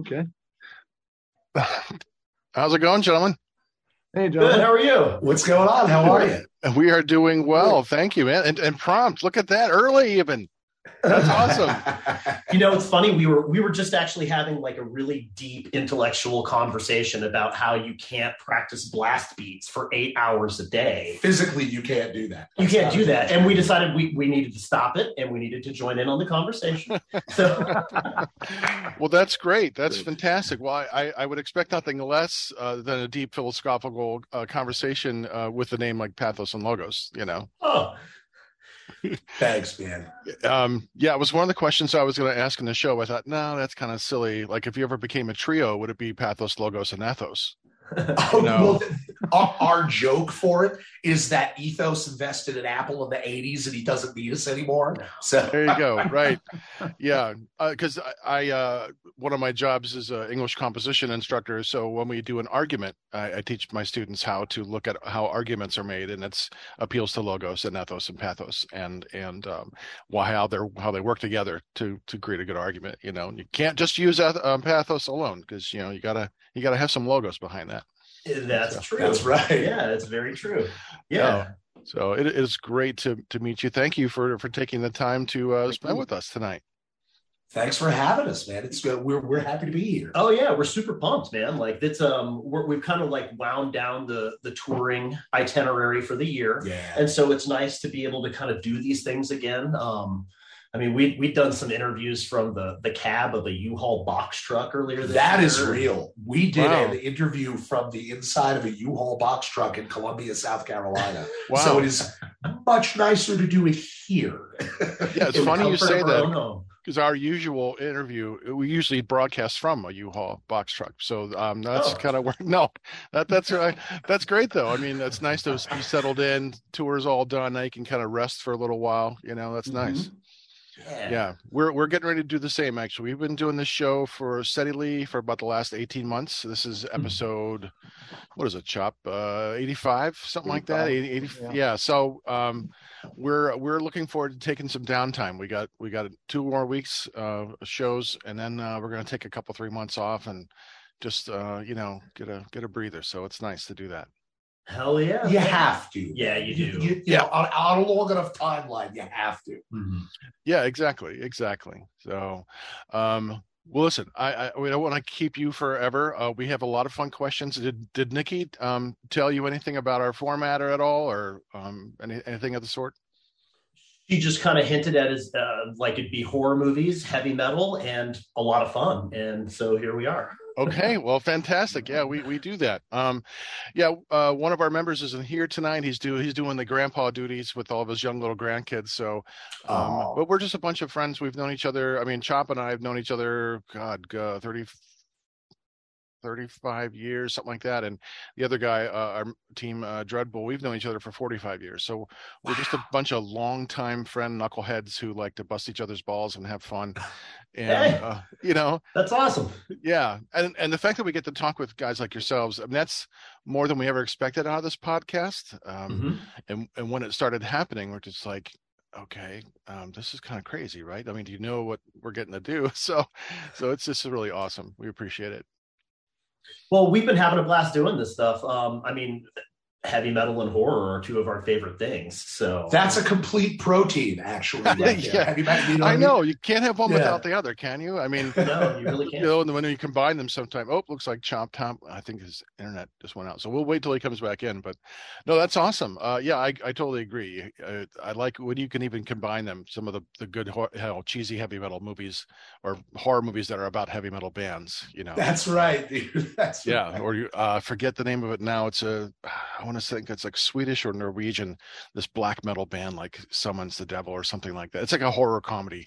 Okay. How's it going, gentlemen? Hey, Good. John. How are you? What's going on? How are you? We are doing well, thank you, man. And, and prompt, look at that, early even. That's awesome. You know, it's funny. We were we were just actually having like a really deep intellectual conversation about how you can't practice blast beats for eight hours a day. Physically, you can't do that. You can't do that, and we decided we, we needed to stop it, and we needed to join in on the conversation. So, well, that's great. That's Good. fantastic. Well, I, I would expect nothing less uh, than a deep philosophical uh, conversation uh, with a name like Pathos and Logos. You know, oh, Thanks, man. um, yeah, it was one of the questions I was going to ask in the show. I thought, no, that's kind of silly. Like, if you ever became a trio, would it be Pathos, Logos, and Ethos? Oh, No. well, our, our joke for it is that Ethos invested in Apple in the 80s and he doesn't need us anymore. So There you go. Right. Yeah. Because I, I uh, one of my jobs is an English composition instructor. So when we do an argument, I, I teach my students how to look at how arguments are made, and it's appeals to logos and ethos and pathos, and and um, why how they're how they work together to to create a good argument. You know, you can't just use eth- um, pathos alone because you know you gotta you gotta have some logos behind that. that's So, true. that's right. Yeah, that's very true. Yeah. So it is great to to meet you. Thank you for for taking the time to uh, spend you. with us tonight. Thanks for having us, man. It's good. We're, we're happy to be here. Oh yeah, we're super pumped, man. Like it's um, we're, we've kind of like wound down the the touring itinerary for the year. Yeah. and so it's nice to be able to kind of do these things again um i mean we we'd done some interviews from the the cab of a u-haul box truck earlier this That year. is real. We did Wow. an interview from the inside of a U-Haul box truck in Columbia, South Carolina. Wow. So it is much nicer to do it here. Yeah, it's funny you say that. because our usual interview we usually broadcast from a U-Haul box truck. So um, that's Oh. kind of where no, that that's right. That's great though. I mean, it's nice to be settled in. Tour's all done. Now you can kind of rest for a little while. You know, that's nice. Yeah. Yeah, we're we're getting ready to do the same. Actually, we've been doing this show for steadily for about the last eighteen months. This is episode, what is it, Chop? Uh, eighty five, something like that. 80, 80 yeah. yeah. So um, we're we're looking forward to taking some downtime. We got we got two more weeks uh shows, and then uh, we're going to take a couple three months off and just uh you know get a get a breather. So it's nice to do that. Hell yeah You have to. Yeah, you do. You, you know, on, on a long enough timeline, you have to. Mhm. Yeah, exactly, exactly. So, um, well, listen, I, I we don't want to keep you forever. Uh, we have a lot of fun questions. Did did Nikki um tell you anything about our format or at all, or um any, anything of the sort? she just kind of hinted at as uh, like it'd be horror movies heavy metal and a lot of fun and so here we are Okay, well, fantastic. Yeah, we, we do that. Um, yeah, uh, one of our members isn't here tonight. He's do he's doing the grandpa duties with all of his young little grandkids. So, um, Oh. but we're just a bunch of friends. We've known each other. I mean, Chop and I have known each other. God, uh, 30, 35 years, something like that. And the other guy, uh, our team, uh, Dreadbull, we've known each other for 45 years. So we're just a bunch of longtime friend knuckleheads who like to bust each other's balls and have fun. And, Hey. uh, you know, that's awesome yeah, and and the fact that we get to talk with guys like yourselves, I mean, that's more than we ever expected out of this podcast. Um, Mhm. And and when it started happening, we're just like, okay, um, this is kind of crazy, right? I mean, do you know what we're getting to do? So, so it's just really awesome. We appreciate it. Well we've been having a blast doing this stuff. Um i mean heavy metal and horror are two of our favorite things so That's a complete protein, actually. Right. Yeah. Have you you know what I mean? know you can't have one Yeah. without the other, can you? I mean, no you really can't You know, and when you combine them sometime, oh, looks like Chop Top. I think his internet just went out. So we'll wait till he comes back in. But no, that's awesome. Uh, yeah, I, I totally agree. Uh, I like when you can even combine them, some of the, the good, hor- hell, cheesy heavy metal movies or horror movies that are about heavy metal bands, you know. That's right, dude. That's yeah, right. or you uh, forget the name of it now. It's a, I want to think it's like Swedish or Norwegian. This black metal band like summons the devil or something like that. It's like a horror comedy,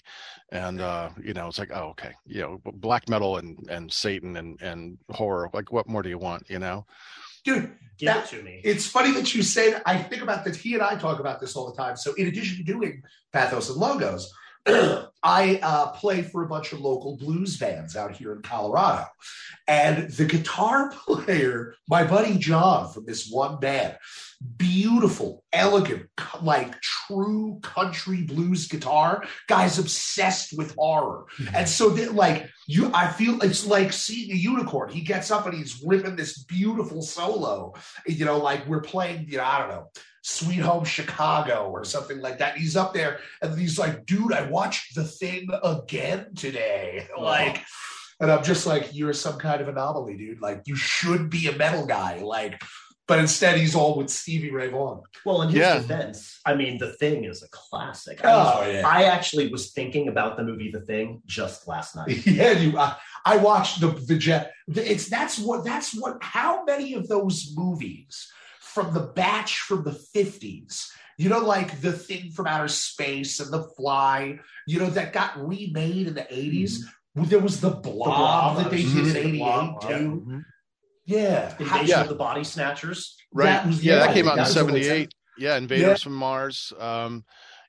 and uh, you know, it's like oh okay, you know, black metal and and Satan and and horror. Like what more do you want? You know? dude. give that- it to me It's funny that you say that. I think about that. He and I talk about this all the time. So, in addition to doing pathos and logos, I uh, play for a bunch of local blues bands out here in Colorado. And the guitar player, my buddy John from this one band, beautiful, elegant, like true country blues guitar. Guy's obsessed with horror. Mm-hmm. And so that like you I feel it's like seeing a unicorn. He gets up and he's ripping this beautiful solo. You know, like we're playing, you know, I don't know, Sweet Home Chicago or something like that. He's up there and he's like, dude, I watched the thing again today. Like and I'm just like, you're some kind of anomaly, dude. Like, you should be a metal guy. Like, but instead, he's all with Stevie Ray Vaughan. Well, in his Yeah. defense, I mean, The Thing is a classic. Oh, I, was- Oh, yeah. I actually was thinking about the movie The Thing just last night. yeah, you. I, I watched the the jet. It's that's what that's what. How many of those movies from the batch from the fifties? You know, like the thing from outer space and the Fly. You know that got remade in the 80s mm-hmm. There was the Blob, Blob, that they did gonna in say '88 Blob, too. Mm-hmm. Yeah, Invasion Yeah. of the Body Snatchers. Right. That was- yeah, yeah, that came out in that one- '78. Yeah, Invaders Yeah. from Mars. Um,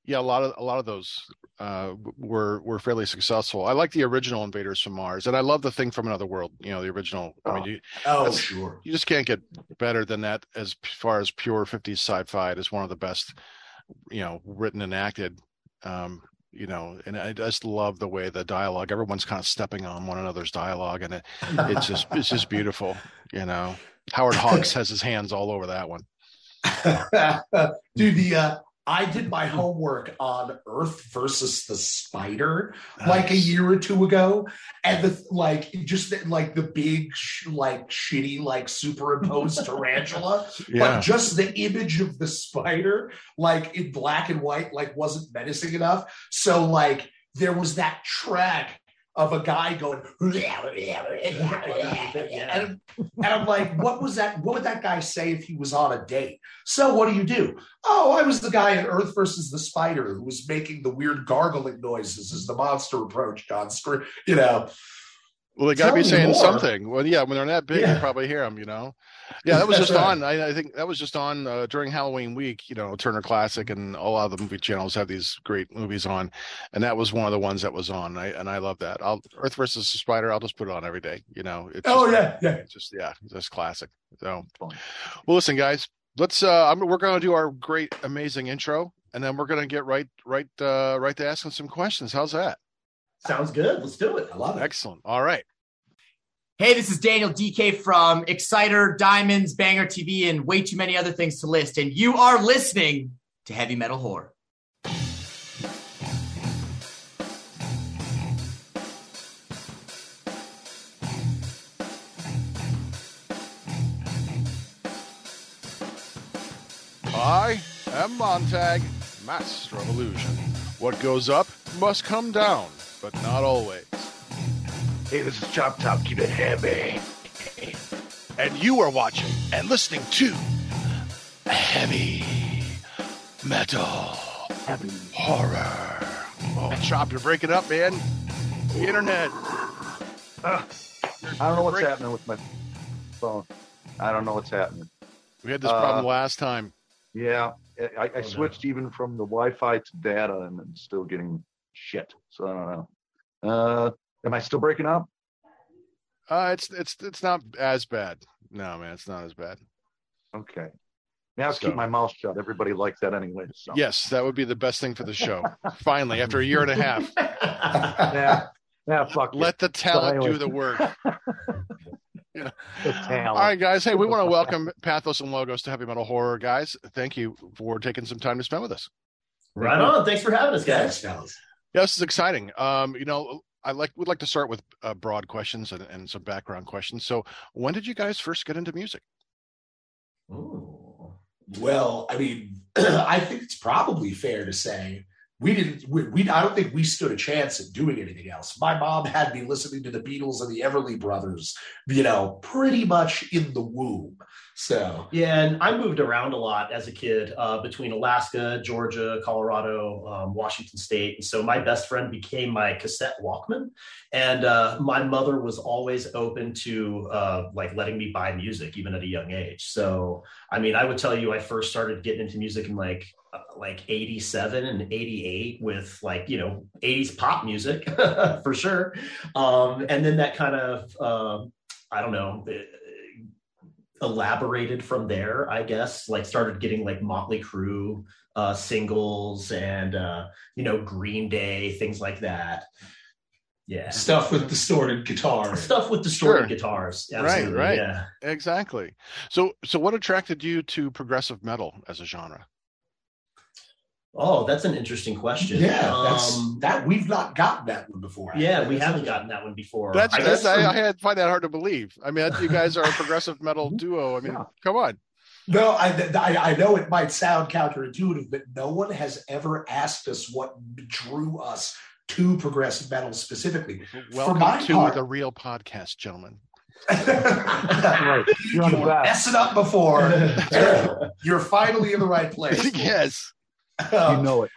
yeah, a lot of a lot of those uh, were were fairly successful. I like the original Invaders from Mars, and I love the thing from Another World. You know, the original. I mean, Oh. you, Oh, sure. you just can't get better than that as far as pure 50s sci-fi. It is one of the best, you know, written and acted. Um, you know, and I just love the way the dialogue. Everyone's kind of stepping on one another's dialogue, and it, it's just it's just beautiful. You know, Howard Hawks has his hands all over that one. Dude, the uh, I did my homework on Earth versus the Spider like a year or two ago, and the like, just the, like the big, sh- like shitty, like superimposed tarantula, Yeah. but just the image of the spider, like in black and white, like wasn't menacing enough. So like there was that track of a guy going, and, and I'm like, what was that? What would that guy say if he was on a date? So what do you do? Oh, I was the guy in Earth versus the Spider who was making the weird gargling noises as the monster approached on screen. You know, Well, they got to be saying more. something. Well, yeah, when they're that big, Yeah. you probably hear them. You know. Yeah, that was just right. on. I, I think that was just on uh, during Halloween week. You know, Turner Classic and a lot of the movie channels have these great movies on, and that was one of the ones that was on. I, and I love that. I'll Earth versus the Spider. I'll just put it on every day. You know. It's oh just, yeah, yeah. It's just yeah, just classic. So, well, listen, guys. Let's. uh I'm, We're going to do our great, amazing intro, and then we're going to get right, right, uh right to asking some questions. How's that? Sounds good. Let's do it. I love it. Excellent. All right. Hey, this is Daniel Dekay from Exciter, Diamonds, Banger TV, and way too many other things to list. And you are listening to Heavy Metal Horror. I am Montag, master of illusion. What goes up must come down, but not always. Hey, this is Chop Top. Keep it heavy. And you are watching and listening to heavy metal Heavy. horror. Oh, Chop, you're breaking up, man. The internet. I don't know what's Break- happening with my phone. I don't know what's happening. We had this Uh, problem last time. Yeah, I, I no. switched even from the Wi-Fi to data, and I'm still getting shit. So I don't know. Uh, am I still breaking up? Uh, it's it's it's not as bad. No, man, it's not as bad. Okay. Now I'll So- keep my mouth shut. Everybody likes that anyway. So. Yes, that would be the best thing for the show. Finally, after a year and a half, Yeah. Yeah. Fuck. let the talent anyway. do the work. you. The talent. All right, guys. Hey, we want to welcome Pathos and Logos to Heavy Metal Horror, guys. Thank you for taking some time to spend with us. right on. Thanks for having us, Thanks, guys. Yeah, this is exciting. Um, you know, I like would like to start with uh, broad questions and, and some background questions. So, when did you guys first get into music? Ooh. Well, I mean, I think it's probably fair to say we didn't. We, we I don't think we stood a chance at doing anything else. My mom had me listening to the Beatles and the Everly Brothers, you know, pretty much in the womb. So Yeah, and I moved around a lot as a kid uh, between Alaska, Georgia, Colorado, um, Washington State. And so my best friend became my cassette Walkman. And uh, my mother was always open to uh, like letting me buy music, even at a young age. So, I mean, I would tell you I first started getting into music in like like 87 and 88 with like, you know, 80s pop music for sure. Um, and then that kind of, uh, I don't know, elaborated from there, I guess. Like started getting like Motley Crue uh, singles and uh, you know Green Day, things like that. Yeah, Stuff with distorted guitars stuff with distorted Sure. guitars. Right, right. Yeah. Exactly. So, so what attracted you to progressive metal as a genre? Oh, that's an interesting question. Yeah, that's Um, that we've not gotten that one before. yeah, we That's haven't gotten that one before. That's, I that's guess I, I had find that hard to believe. I mean, you guys are a progressive metal duo. I mean, Yeah. come on. No, I, I I know it might sound counterintuitive, but no one has ever asked us what drew us to progressive metal specifically. Welcome my to part- the real podcast, gentlemen. Right. You're on you the were messing up before. You're finally in the right place. yes. You Um, know it.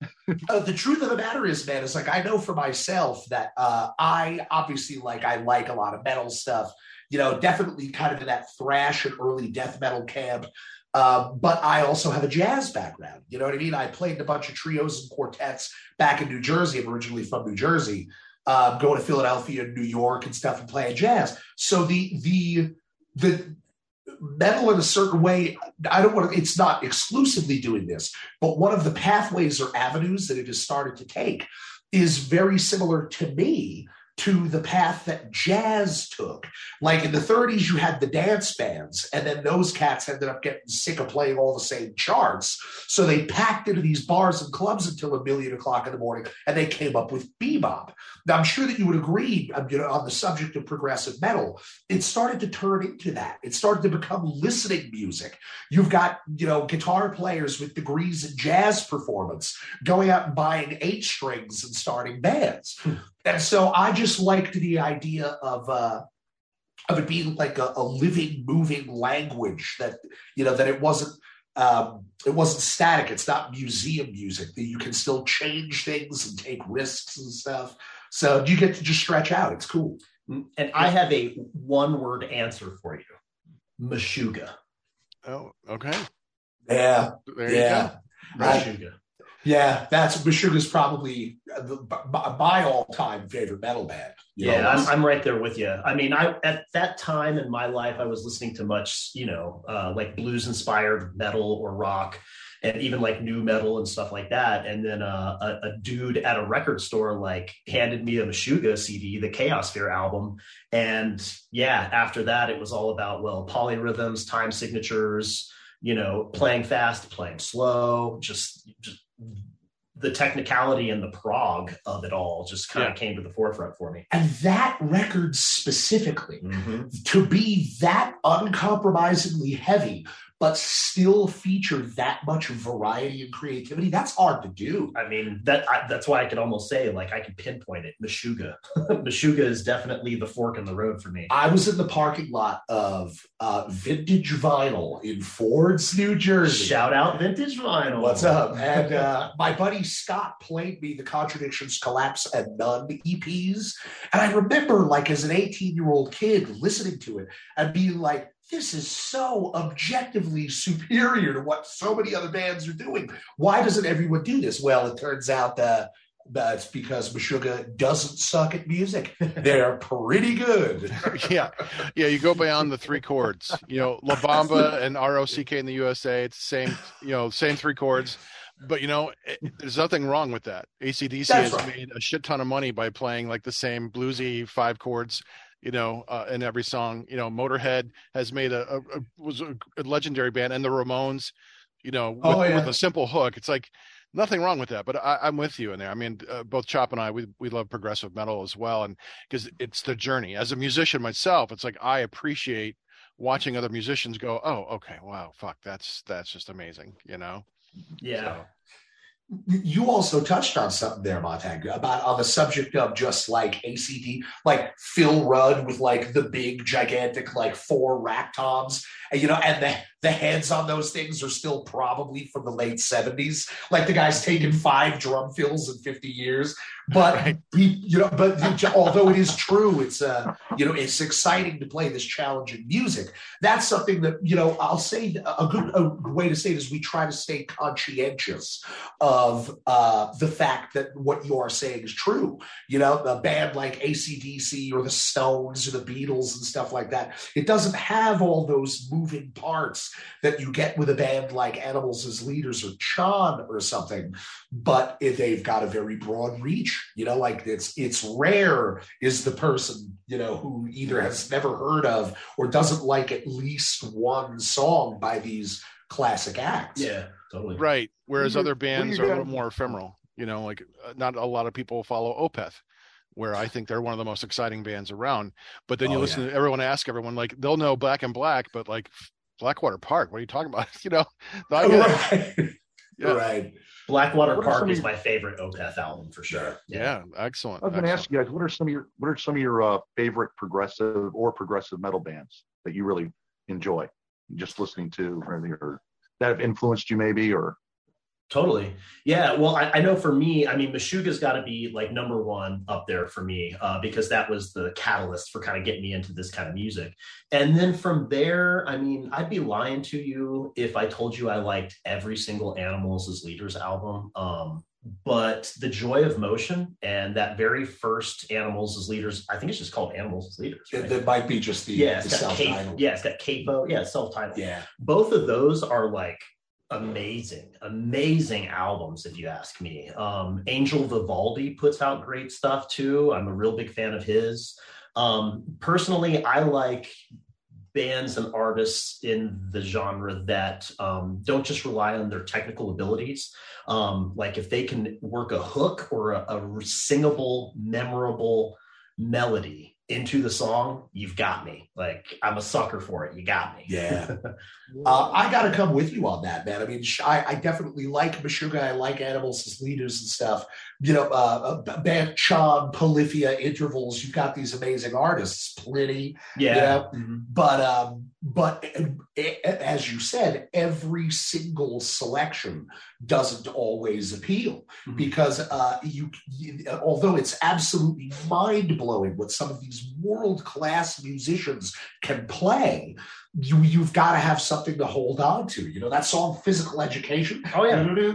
uh, the truth of the matter is, man, it's like I know for myself that uh, I obviously like I like a lot of metal stuff. You know, definitely kind of in that thrash and early death metal camp. Uh, but I also have a jazz background. You know what I mean? I played in a bunch of trios and quartets back in New Jersey. I'm originally from New Jersey. Um, going to Philadelphia, New York, and stuff, and playing jazz. So the the the metal in a certain way. I don't want to. It's not exclusively doing this, but one of the pathways or avenues that it has started to take is very similar to me to the path that jazz took. Like in the 30s, you had the dance bands, and then those cats ended up getting sick of playing all the same charts. So they packed into these bars and clubs until a million o'clock in the morning, and they came up with bebop. Now, I'm sure that you would agree um, you know, on the subject of progressive metal. It started to turn into that. It started to become listening music. You've got, you know, guitar players with degrees in jazz performance going out and buying eight strings and starting bands. And so I just liked the idea of uh of it being like a, a living, moving language that, you know, that it wasn't um it wasn't static. It's not museum music, that you can still change things and take risks and stuff. So you get to just stretch out. It's cool. and I have a one word answer for you. Meshuggah. Oh, okay. Yeah. There Yeah. you go. Right. Meshuggah. Yeah, that's Meshuggah's probably my, all-time favorite metal band. know. Yeah, I'm, I'm right there with you. I mean, I at that time in my life, I was listening to much, you know, uh, like blues inspired metal or rock, and even like new metal and stuff like that. And then uh, a, a dude at a record store like handed me a Meshuggah CD, the Chaosphere album, and yeah, after that, it was all about well, polyrhythms, time signatures, you know, playing fast, playing slow, just just the technicality and the prog of it all just kind Yeah. of came to the forefront for me. and that record specifically Mhm. to be that uncompromisingly heavy, but still feature that much variety and creativity, that's hard to do. I mean that I, that's why I could almost say like I can pinpoint it. Meshuggah, Meshuggah is definitely the fork in the road for me. I was in the parking lot of uh, Vintage Vinyl in Fords, New Jersey. Shout out vintage vinyl. What's up? And uh, my buddy Scott played me the Contradictions, Collapse, and None EPs. And I remember, like, as an 18 year old kid listening to it and being like, this is so objectively superior to what so many other bands are doing. Why doesn't everyone do this? Well, it turns out that. That's because Meshuggah doesn't suck at music. They're pretty good. yeah, yeah. You go beyond the three chords. You know, La Bamba and R O C K in the USA. It's the same. You know, same three chords. But you know, it, there's nothing wrong with that. ACDC That's has right. made a shit ton of money by playing like the same bluesy five chords. You know, uh, in every song. You know, Motorhead has made a, a, a was a, a legendary band, and the Ramones. You know, with, Oh, yeah. with a simple hook. It's like nothing wrong with that. But I, I'm with you in there. I mean, uh, both Chop and I, we we love progressive metal as well, and because it's the journey. As a musician myself, it's like I appreciate watching other musicians go, "Oh, okay, wow, fuck, that's that's just amazing," you know. Yeah. So, You also touched on something there, Montag, about on the subject of just like ACD, like Phil Rudd with like the big, gigantic, like four rack toms, and you know, and the the heads on those things are still probably from the late 70s. Like the guy's taken five drum fills in 50 years. But Right. you know, but although it is true, it's uh, you know, it's exciting to play this challenging music. That's something that you know. I'll say a good a way to say it is we try to stay conscientious of uh, the fact that what you are saying is true. You know, a band like ACDC or the Stones or the Beatles and stuff like that, it doesn't have all those moving parts that you get with a band like Animals as Leaders or Chon or something. But if they've got a very broad reach. You know, like it's it's rare is the person you know who either has never heard of or doesn't like at least one song by these classic acts. Yeah, totally. Right. Whereas you- other bands you are a little more ephemeral. You know, like uh, not a lot of people follow Opeth, where I think they're one of the most exciting bands around. But then you Oh, listen to everyone ask everyone like they'll know Back in Black, but like Blackwater Park, what are you talking about? you know, I right. Yeah. right. Blackwater What Park is your- my favorite Opeth album for sure. Yeah, excellent. I was going to ask you guys, what are some of your what are some of your uh, favorite progressive or progressive metal bands that you really enjoy, just listening to, or, or that have influenced you, maybe, or Totally. Yeah. Well, I, I know for me, I mean, Meshuggah's got to be like number one up there for me uh, because that was the catalyst for kind of getting me into this kind of music. And then from there, I mean, I'd be lying to you if I told you I liked every single Animals as Leaders album. Um, but the joy of motion and that very first Animals as Leaders, I think it's just called Animals as Leaders. It, Right? that might be just the, yeah, the it's got cape, yeah, it's got CAFO, yeah, self-titled Yeah. both of those are like amazing amazing albums if you ask me. Um angel vivaldi puts out great stuff too. I'm a real big fan of his. Um personally i like bands and artists in the genre that um, don't just rely on their technical abilities. Um, like if they can work a hook or a, a singable memorable melody into the song you've got me like i'm a sucker for it you got me Yeah. Uh, I got to come with you on that, man. I mean, I, I definitely like Meshuggah. I like animals as leaders and stuff. You know, uh, uh, Band Chon, Polyphia, Intervals. You've got these amazing artists, Plini. yeah Yeah. Mhm. But um, but uh, as you said, every single selection doesn't always appeal Mhm. because uh, you, although it's absolutely mind blowing what some of these world class musicians can play, you you've got to have something to hold on to. You know that song, "Physical Education." oh yeah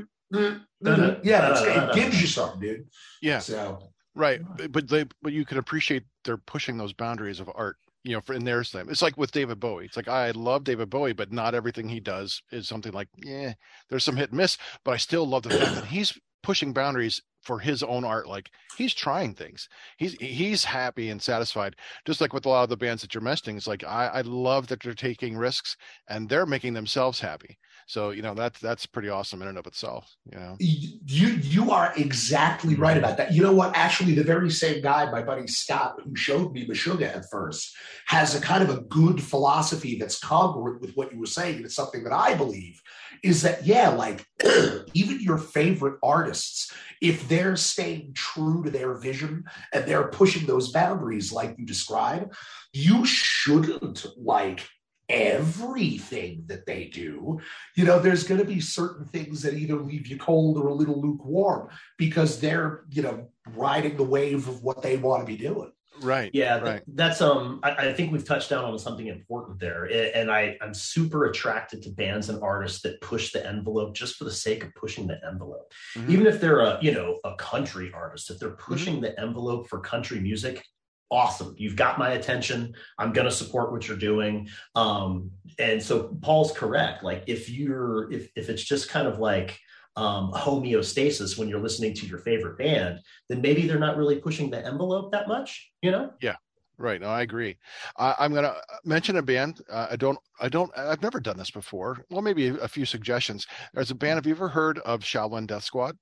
yeah, it's, it gives you something, dude. Yeah, So right. But- But they but you can appreciate they're pushing those boundaries of art. You know, for in their time, it's like with David Bowie. It's like I love David Bowie, but not everything he does is something like, yeah, there's some hit and miss. But I still love the fact that he's pushing boundaries for his own art. Like he's trying things. He's he's happy and satisfied. Just like with a lot of the bands that you're mentioning, it's like I, I love that they're taking risks and they're making themselves happy. So you know that's that's pretty awesome in and of itself. You know. you you are exactly right about that. You know what? Actually, the very same guy, my buddy Scott, who showed me Meshuggah at first, has a kind of a good philosophy that's congruent with what you were saying. And it's something that I believe is that yeah, like even your favorite artists, if they're staying true to their vision and they're pushing those boundaries like you describe, you shouldn't like everything that they do you know there's going to be certain things that either leave you cold or a little lukewarm because they're you know riding the wave of what they want to be doing Right. Yeah, th- Right. that's um. I, I think we've touched down on something important there, A- and I I'm super attracted to bands and artists that push the envelope just for the sake of pushing the envelope. Mhm. Even if they're a you know a country artist, if they're pushing the envelope for country music, awesome. You've got my attention. I'm going to support what you're doing. Um, and so Paul's correct. Like if you're if if it's just kind of like um, homeostasis when you're listening to your favorite band, then maybe they're not really pushing the envelope that much. You know. Yeah. Right. No, I agree. I, I'm going to mention a band. Uh, I don't. I don't. I've never done this before. Well, maybe a, a few suggestions. There's a band. Have you ever heard of Shaolin Death Squad?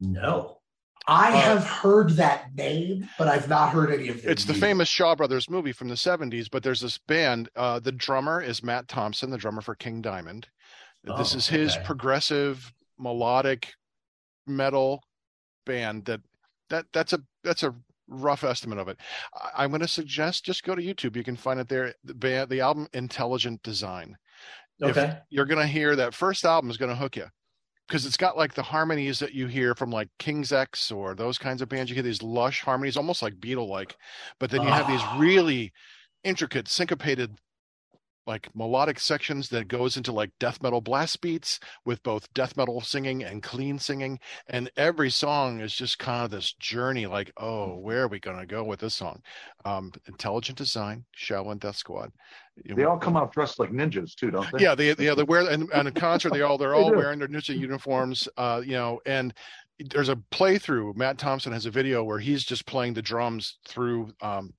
No. I Uh, have heard that name but i've not heard any of it. It's the famous Shaw Brothers movie from the 70s. But there's this band. Uh, the drummer is Matt Thompson, the drummer for King Diamond. this Oh, is his okay. progressive melodic metal band. That that that's a that's a rough estimate of it. I, I'm going to suggest just go to YouTube. You can find it there. The band, the album Intelligent Design. Okay. you're gonna hear that first album is gonna hook you because it's got like the harmonies that you hear from like King's X or those kinds of bands. You hear these lush harmonies, almost like Beatle like, but then you have these Ah. really intricate, syncopated, like melodic sections that goes into like death metal blast beats with both death metal singing and clean singing. And every song is just kind of this journey, like, oh, where are we gonna go with this song? Um, intelligent design, Shaolin Death Squad. They all come out dressed like ninjas too, don't they? yeah, they yeah they wear and, and in concert they all they're all do. wearing their ninja uniforms, uh, you know, and there's a playthrough. Matt Thompson has a video where he's just playing the drums through um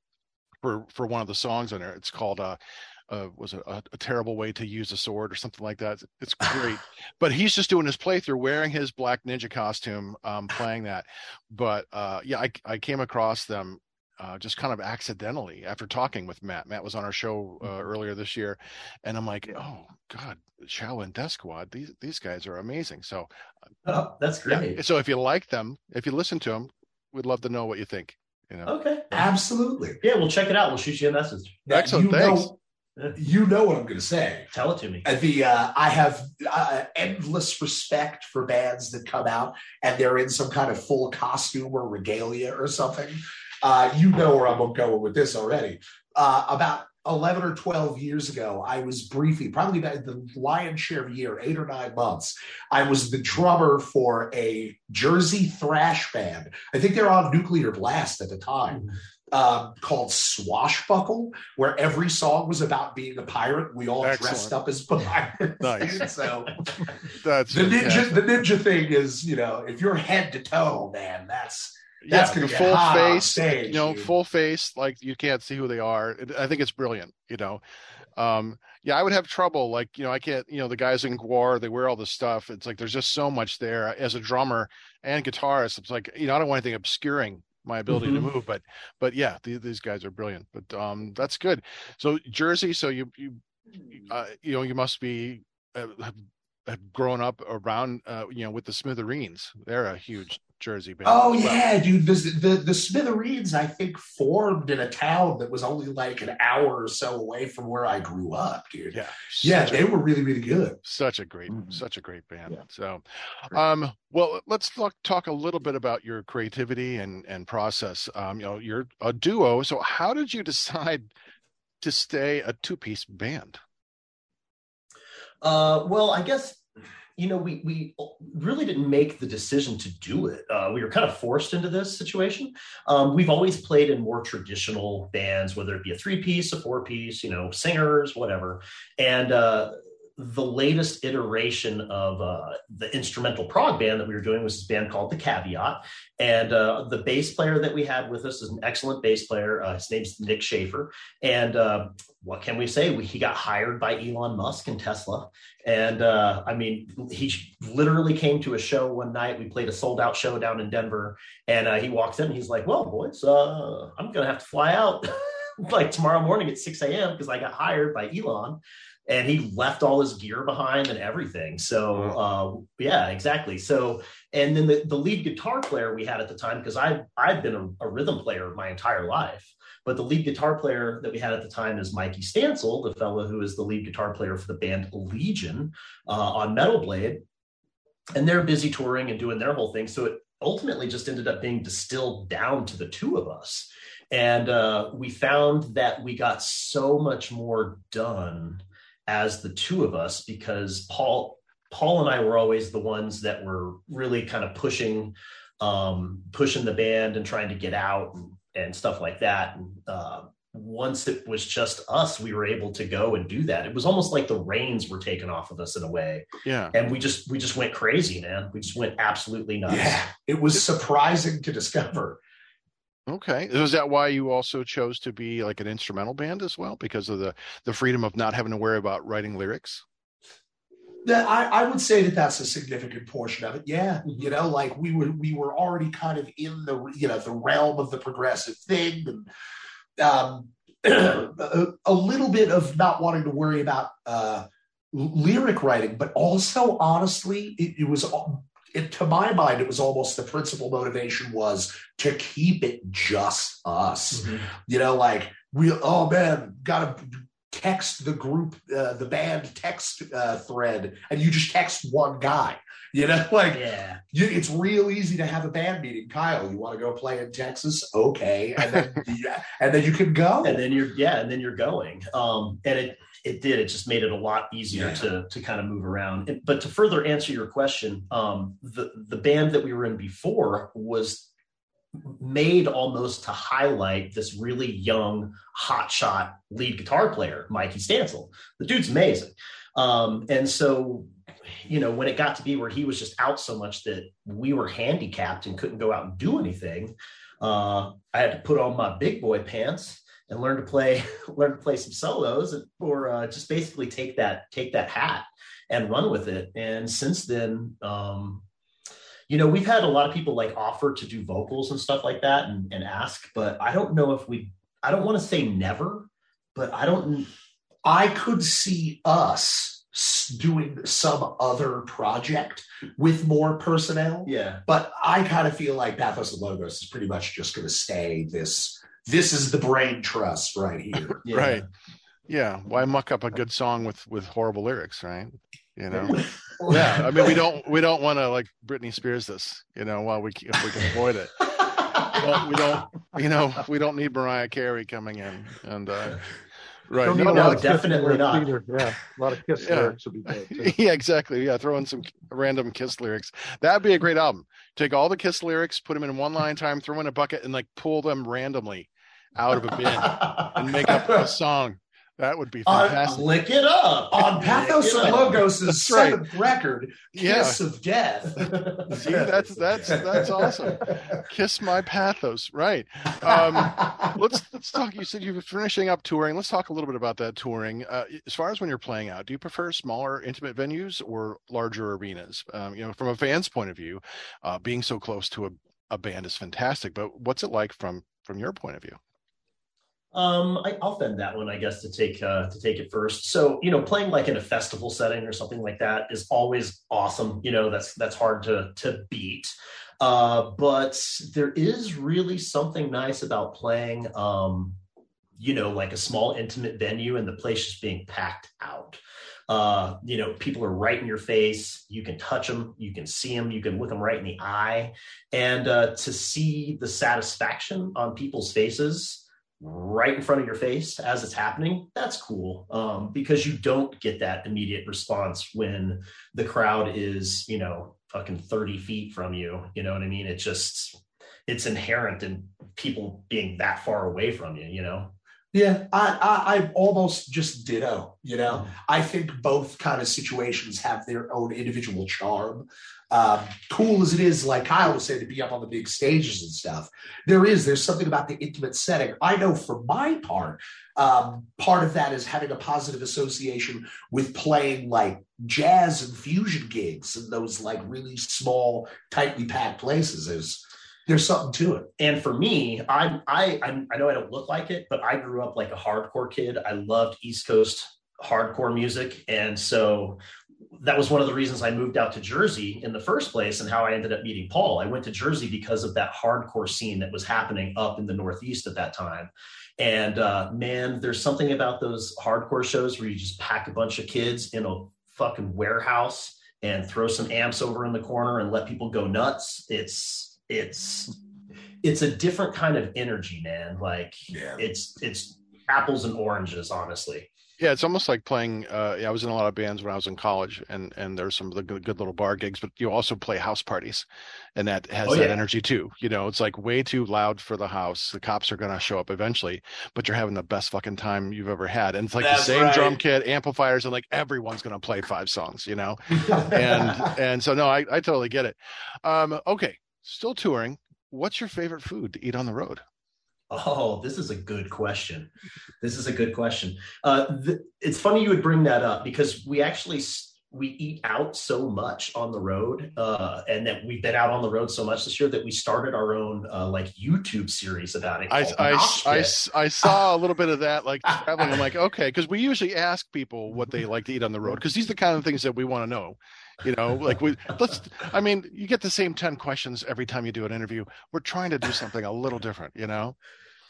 for for one of the songs on there. It's called uh uh, was a, a, terrible way to use a sword or something like that. It's great, but he's just doing his playthrough, wearing his black ninja costume, um, playing that. But uh, yeah, I, I came across them uh, just kind of accidentally after talking with Matt. Matt was on our show uh, earlier this year, and I'm like, oh God, Shaolin Death Squad, these these guys are amazing. So Oh, that's great. yeah, so if you like them, if you listen to them, we'd love to know what you think. You know, Okay. Absolutely. Yeah, we'll check it out. We'll shoot you a message. Excellent, You thanks. know, you know what I'm going to say. Tell it to me. Uh, The uh, I have uh, endless respect for bands that come out and they're in some kind of full costume or regalia or something. Uh, you know where I'm going with this already. Uh, about 11 or 12 years ago, I was briefly, probably about the lion's share of a year, eight or nine months, I was the drummer for a Jersey thrash band. I think they're on Nuclear Blast at the time. Um, called Swashbuckle, where every song was about being a pirate. We all dressed up as pirates. Nice. so that's the ninja, fantastic. the ninja thing is, you know, if you're head to toe, man, that's yeah, that's get full face, stage, you know, dude. full face, like you can't see who they are. I think it's brilliant. You know, um, yeah, I would have trouble. Like, you know, I can't. You know, the guys in Gwar, they wear all this stuff. It's like there's just so much there. As a drummer and guitarist, it's like you know, I don't want anything obscuring my ability to Mhm. move. But, but yeah, the, these guys are brilliant. But um, that's good. So Jersey, so you you uh, you know, you must be. Uh, have, have grown up around, uh, you know, with the Smithereens. They're a huge Jersey band. Oh well. yeah, dude. The, the the Smithereens, I think, formed in a town that was only like an hour or so away from where I grew up, dude. yeah, Yeah, such a- they were really, really good. such a great Mhm. such a great band Yeah. so um well let's talk, talk a little bit about your creativity and and process um you know you're a duo so how did you decide to stay a two-piece band Uh, well, I guess you know we we really didn't make the decision to do it. Uh, we were kind of forced into this situation. Um, we've always played in more traditional bands, whether it be a three piece, a four piece, you know, singers, whatever. And uh, the latest iteration of uh, the instrumental prog band that we were doing was this band called the Caveat, and uh, the bass player that we had with us is an excellent bass player. Uh, his name's Nick Schaefer, and uh, what can we say? We, he got hired by Elon Musk and Tesla. And uh, I mean, he literally came to a show one night. We played a sold out show down in Denver. And uh, he walks in and he's like, Well, boys, I'm going to have to fly out like tomorrow morning at 6 a.m. because I got hired by Elon. And he left all his gear behind and everything. So, uh, yeah, exactly. So, and then the, the lead guitar player we had at the time, because I I've been a, a rhythm player my entire life. But the lead guitar player that we had at the time is Mikey Stansel, the fellow who is the lead guitar player for the band Legion uh, on Metal Blade. And they're busy touring and doing their whole thing. So it ultimately just ended up being distilled down to the two of us. And uh, we found that we got so much more done as the two of us because Paul Paul and I were always the ones that were really kind of pushing um, pushing the band and trying to get out and, and stuff like that. And uh, once it was just us, we were able to go and do that. It was almost like the reins were taken off of us in a way, yeah and we just we just went crazy, man. We just went absolutely nuts. Yeah, it was surprising to discover. Okay is that why you also chose to be like an instrumental band as well because of the the freedom of not having to worry about writing lyrics That I, I would say that that's a significant portion of it. Yeah, you know, like we were we were already kind of in the you know the realm of the progressive thing, and um, a, little bit of not wanting to worry about uh, lyric writing, but also honestly, it, it was. al- It, to my mind, it was almost the principal motivation was to keep it just us. Mhm. You know, like we, oh man, gotta text the group, uh, the band text uh, thread, and you just text one guy. You know, like Yeah. you, it's real easy to have a band meeting. Kyle, you want to go play in Texas? Okay, and then yeah, and then you can go. and then you're yeah and then you're going um and it it did it just made it a lot easier Yeah. to to kind of move around. And- but to further answer your question um the the band that we were in before was made almost to highlight this really young hotshot lead guitar player mikey stansel. The dude's amazing. Um and so you know when it got to be where he was just out so much that we were handicapped and couldn't go out and do anything uh, I had to put on my big boy pants and learn to play learn to play some solos and, or uh, just basically take that take that hat and run with it. And since then, um, you know, we've had a lot of people like offer to do vocals and stuff like that and, and ask, but I don't know if we. I don't want to say never, but I don't. I could see us doing some other project with more personnel. Yeah, But I kind of feel like Pathos and Logos is pretty much just going to stay this. This is the brain trust right here. yeah. Right. Yeah. Why muck up a good song with with horrible lyrics, right? You know. yeah. I mean, we don't we don't want to like Britney Spears this, you know, while we if we can avoid it. Well, we don't, you know, we don't need Mariah Carey coming in and uh right. Don't No, no, lot of Kiss definitely not. either. Yeah, a lot of Kiss Yeah. lyrics would be good. Too. yeah, exactly. Yeah, throw in some random Kiss lyrics. That'd be a great album. Take all the Kiss lyrics, put them in one line time, throw in a bucket, and like pull them randomly out of a bin and make up a song. That would be Uh, fantastic. Lick it up On Pathos and. Logos' That's right. seventh record, yeah. Kiss of Death. See, that's that's that's awesome. Kiss my pathos, right? Um, let's let's talk. You said you're finishing up touring. Let's talk a little bit about that touring. Uh, as far as when you're playing out, do you prefer smaller, intimate venues or larger arenas? Um, you know, from a fan's point of view, uh, being so close to a, a band is fantastic. But what's it like from from your point of view? Um, I, I'll fend that one, I guess, to take uh, to take it first. So, you know, playing like in a festival setting or something like that is always awesome. You know, that's that's hard to to beat. Uh, but there is really something nice about playing, um, you know, like a small intimate venue and the place just being packed out. Uh, you know, people are right in your face. You can touch them, you can see them, you can look them right in the eye, and uh, to see the satisfaction on people's faces right in front of your face as it's happening that's cool um, because you don't get that immediate response when the crowd is you know fucking 30 feet from you you know what i mean? It just it's inherent in people being that far away from you you know Yeah, I, I I almost just ditto. You know, I think both kind of situations have their own individual charm. Um, cool as it is, like Kyle was saying, to be up on the big stages and stuff, there is there's something about the intimate setting. I know for my part, um, part of that is having a positive association with playing like jazz and fusion gigs in those like really small, tightly packed places. There's there's something to it. and for me I, I i i know i don't look like it but i grew up like a hardcore kid. I loved east coast hardcore music. And so that was one of the reasons i moved out to jersey in the first place and how i ended up meeting paul. I went to jersey because of that hardcore scene that was happening up in the northeast at that time. And uh, man there's something about those hardcore shows where you just pack a bunch of kids in a fucking warehouse and throw some amps over in the corner and let people go nuts. It's it's it's a different kind of energy man like Yeah. it's it's apples and oranges honestly Yeah, it's almost like playing. Uh, yeah, I was in a lot of bands when I was in college, and and there's some of the good, good little bar gigs, but you also play house parties, and that has Oh, that yeah. energy too. You know, it's like way too loud for the house. The cops are gonna show up eventually, but you're having the best fucking time you've ever had, and it's like That's the same drum kit, amplifiers, and like everyone's gonna play five songs. You know, and and so no, I I totally get it. Um, okay, still touring. What's your favorite food to eat on the road? Oh, this is a good question. This is a good question. Uh, th- it's funny you would bring that up because we actually we eat out so much on the road, uh, and that we've been out on the road so much this year that we started our own uh, like YouTube series about it. I, I, I, I saw a little bit of that, like traveling. I'm like, okay, because we usually ask people what they like to eat on the road, because these are the kind of things that we want to know. You know, like we let's. I mean, you get the same ten questions every time you do an interview. We're trying to do something a little different. You know.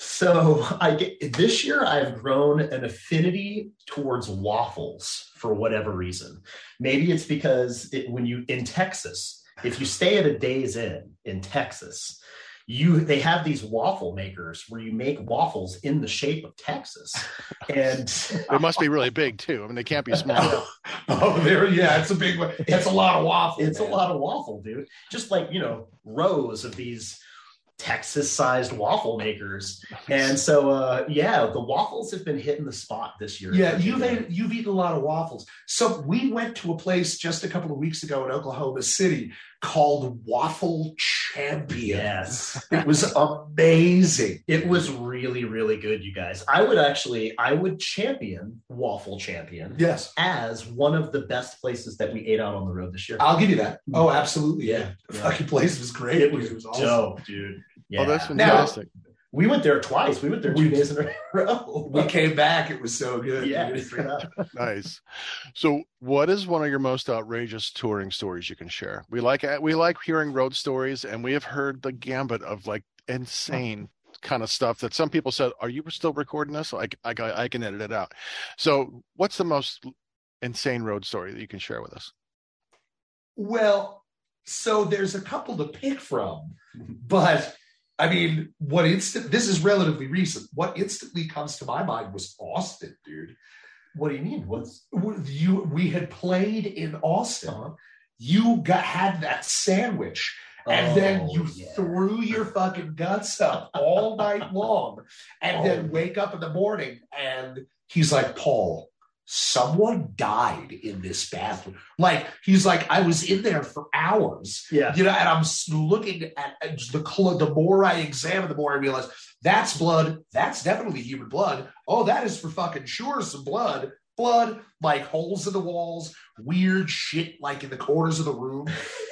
So I get this year I've grown an affinity towards waffles for whatever reason. Maybe it's because it, when you in Texas, if you stay at a Days Inn in Texas, you they have these waffle makers where you make waffles in the shape of Texas, and It must be really big too. I mean, they can't be small. oh, there, yeah, it's a big one. It's a lot of waffle. it's a lot of waffle, dude. Just like you know rows of these Texas-sized waffle makers, and so uh, yeah, the waffles have been hitting the spot this year. Yeah, you've ate, you've eaten a lot of waffles. So we went to a place just a couple of weeks ago in Oklahoma City called Waffle Champion. Yes. It was amazing. It was really, really good, you guys. I would actually, I would champion Waffle Champion Yes, as one of the best places that we ate out on the road this year. I'll give you that. Oh, absolutely. Yeah, Yeah, the fucking place was great. it was, awesome. dope, dude. Yeah. Oh, that's Now- fantastic. we went there twice. We went there two We- days in a row. We came back. It was so good. yeah, dude. straight up. nice. So, what is one of your most outrageous touring stories you can share? We like we like hearing road stories, and we have heard the gambit of like insane kind of stuff that some people said, "Are you still recording this?" I I, I can edit it out. So, what's the most insane road story that you can share with us? Well, so there's a couple to pick from, but I mean, what instant? This is relatively recent. What instantly comes to my mind was Austin, dude. What do you mean? What's You, we had played in Austin. Uh-huh. You got had that sandwich, and then Oh, you yeah. threw your fucking guts up all night long, and Oh. then wake up in the morning, and he's like, Paul. Someone died in this bathroom. Like he's like, I was in there for hours, Yeah. you know, and I'm looking at, uh, at the cl- the more I examine, the more I realize that's blood. That's definitely human blood. Oh, that is for fucking sure some blood. Blood, like holes in the walls, weird shit, like in the corners of the room.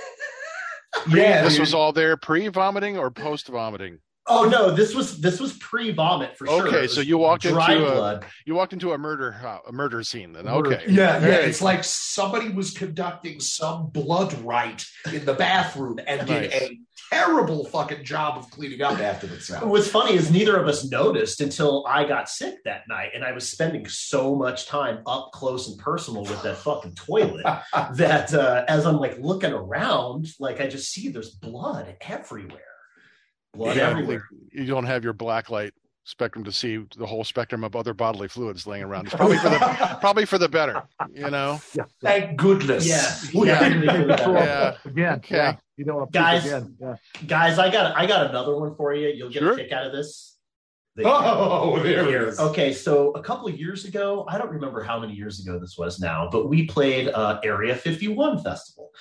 yeah, this was all there pre-vomiting or post-vomiting. Oh no, this was this was pre-vomit for sure. Okay, so you walked dry into a- You walked into a murder ho- a murder scene. Then Murder- okay, Yeah, yeah. It's like somebody was conducting some blood rite in the bathroom and did a terrible fucking job of cleaning up after themselves. What's funny is neither of us noticed until I got sick that night, and I was spending so much time up close and personal with that fucking toilet that uh, as I'm like looking around, like I just see there's blood everywhere. Blood Yeah, everywhere. you don't have your black light spectrum to see the whole spectrum of other bodily fluids laying around. It's probably for the probably for the better, you know. Thank goodness. Yeah. We Yeah. didn't do that. Yeah. Again, Okay. yeah. You don't want to Guys. again. Yeah. Guys, I got I got another one for you. You'll get Sure. a kick out of this. Oh, there it is. Okay, so a couple of years ago, I don't remember how many years ago this was now, but we played uh, Area 51 Festival.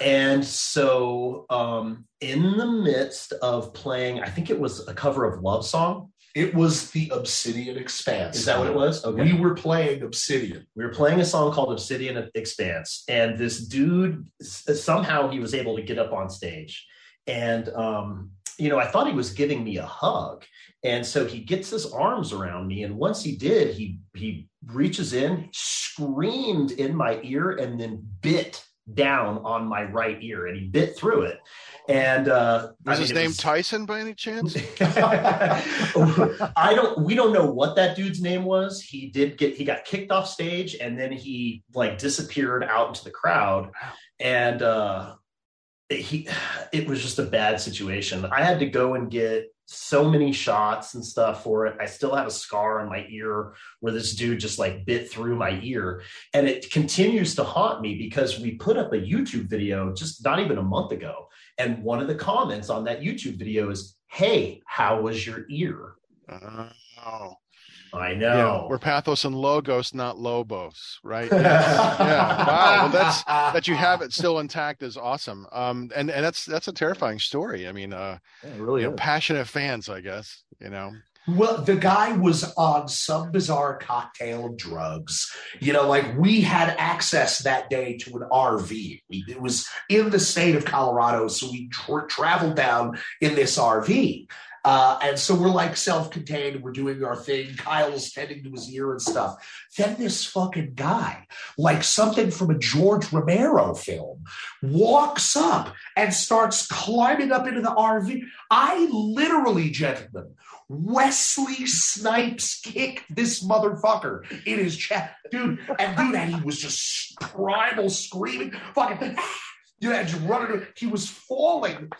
And so, um, in the midst of playing, I think it was a cover of Love Song. It was the Obsidian Expanse. Is that what it was? Okay. We were playing Obsidian. we were playing a song called Obsidian Expanse, and this dude somehow he was able to get up on stage, and um, you know I thought he was giving me a hug, and so he gets his arms around me, and once he did, he he reaches in, screamed in my ear, and then bit down on my right ear, and he bit through it, and uh, Was I his mean, it name was- Tyson by any chance? I don't we don't know what that dude's name was. He did get he got kicked off stage and then he like disappeared out into the crowd and uh he it was just a bad situation. I had to go and get so many shots and stuff for it. I still have a scar on my ear where this dude just like bit through my ear and it continues to haunt me because we put up a YouTube video just not even a month ago and one of the comments on that YouTube video is, "Hey, how was your ear?" Oh, I yeah. know. We're pathos and logos, not lobos, right? Yes. yeah. Wow. Well, that's that you have it still intact is awesome. Um, and and that's that's a terrifying story. I mean, uh, Yeah, really you know, passionate fans, I guess. You know, Well, the guy was on some bizarre cocktail of drugs. You know, like we had access that day to an RV. It was in the state of Colorado, so we tra- traveled down in this RV. Uh, and so we're like self-contained. We're doing our thing. Kyle's tending to his ear and stuff. Then this fucking guy, like something from a George Romero film, walks up and starts climbing up into the RV. I literally, gentlemen, Wesley Snipes kicked this motherfucker in his chest, dude. And dude, and he was just primal screaming, fucking, you know, just running. He was falling.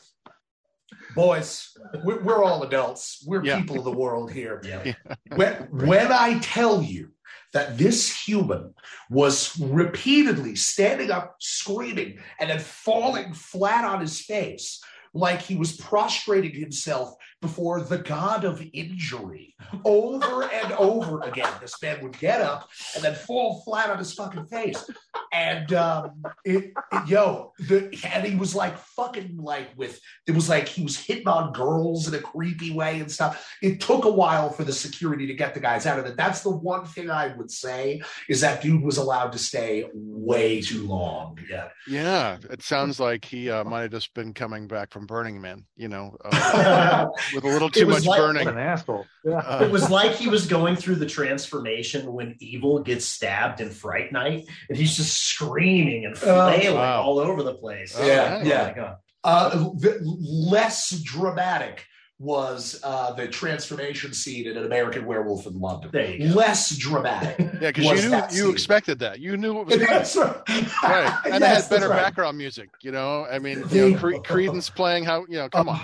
Boys, we're, we're all adults. We're Yeah. people of the world here. Yeah. When, when I tell you that this human was repeatedly standing up, screaming, and then falling flat on his face, like he was prostrating himself before the god of injury over and over again. This man would get up and then fall flat on his fucking face. And um, it, it- yo, the, and he was like fucking like with it was like he was hitting on girls in a creepy way and stuff. It took a while for the security to get the guys out of it. That's the one thing I would say is that dude was allowed to stay way too long. Yeah. Yeah, it sounds like he uh, might have just been coming back from Burning Man, you know, uh, with a little too much like- burning. an asshole. Yeah. Uh, It was like he was going through the transformation when evil gets stabbed in Fright Night, and he's just screaming and flailing wow. all over the place. Oh, Yeah, Oh, yeah. my God. Uh, the, less dramatic was uh, the transformation scene in An American Werewolf in London. There you go. Less dramatic. yeah, because you knew that you scene. expected that. You knew it was coming. That's right. right, and it Yes, had better right. background music. You know, I mean, you know, Cre- Creedence playing how you know. Come on.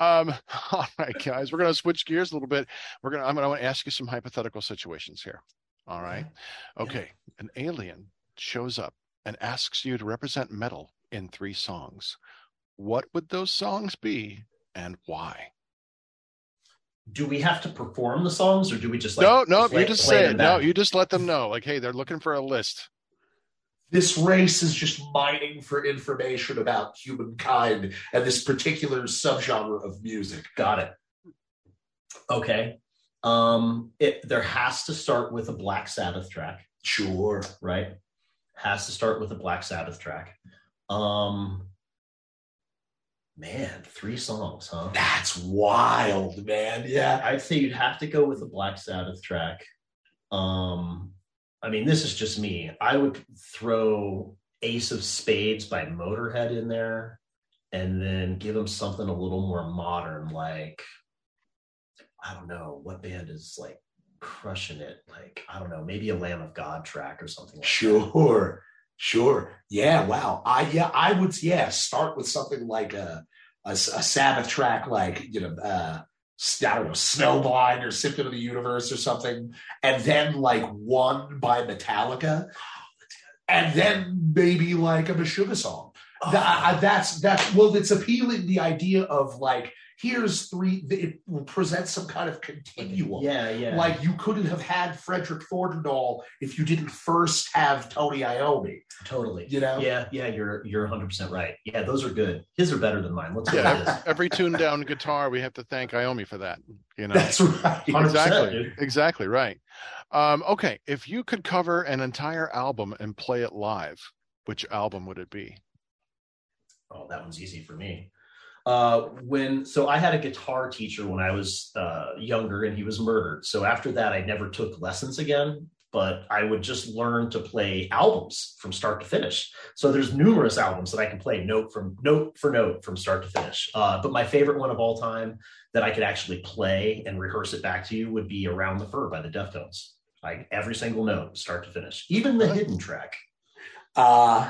Um, all right, guys, we're going to switch gears a little bit. We're going to, I'm going to ask you some hypothetical situations here. All right. Okay. An alien shows up and asks you to represent metal in three songs. What would those songs be and why? Do we have to perform the songs, or do we just like no, no, play- you just say it. No, you just let them know. Like, hey, they're looking for a list. This race is just mining for information about humankind and this particular subgenre of music. Got it. Okay. Um, it there has to start with a Black Sabbath track, Sure. right? Has to start with a Black Sabbath track. Um, man, three songs, huh? That's wild, man. Yeah. I'd say you'd have to go with a Black Sabbath track. Um, I mean, this is just me. I would throw Ace of Spades by Motorhead in there, and then give them something a little more modern, like I don't know what band is like crushing it. Like I don't know, maybe a Lamb of God track or something. Like that. Sure. Sure. Yeah. Wow. I yeah. I would yeah start with something like a a, a Sabbath track like you know uh I don't know Snowblind or Symphony of the Universe or something, and then like one by Metallica, and then maybe like a Meshuggah song. Oh, Th- I- I- that's that's well, it's appealing the idea of like here's three. It will present some kind of continuum. yeah, yeah. Like you couldn't have had Fredrik Thordendal if you didn't first have Tony Iommi. totally. You know? Yeah, yeah. You're you're 100 percent right. Yeah, those are good. His are better than mine. Let's go Yeah, every tuned down guitar, we have to thank Iommi for that. You know, That's right. exactly, dude. exactly right. Um, okay, if you could cover an entire album and play it live, which album would it be? Oh, that one's easy for me. Uh, when so I had a guitar teacher when I was uh, younger, and he was murdered. So after that, I never took lessons again. But I would just learn to play albums from start to finish. So there's numerous albums that I can play note from note for note from start to finish. Uh, but my favorite one of all time that I could actually play and rehearse it back to you would be "Around the Fur" by the Deftones. Like every single note, start to finish, even the hidden track. Uh,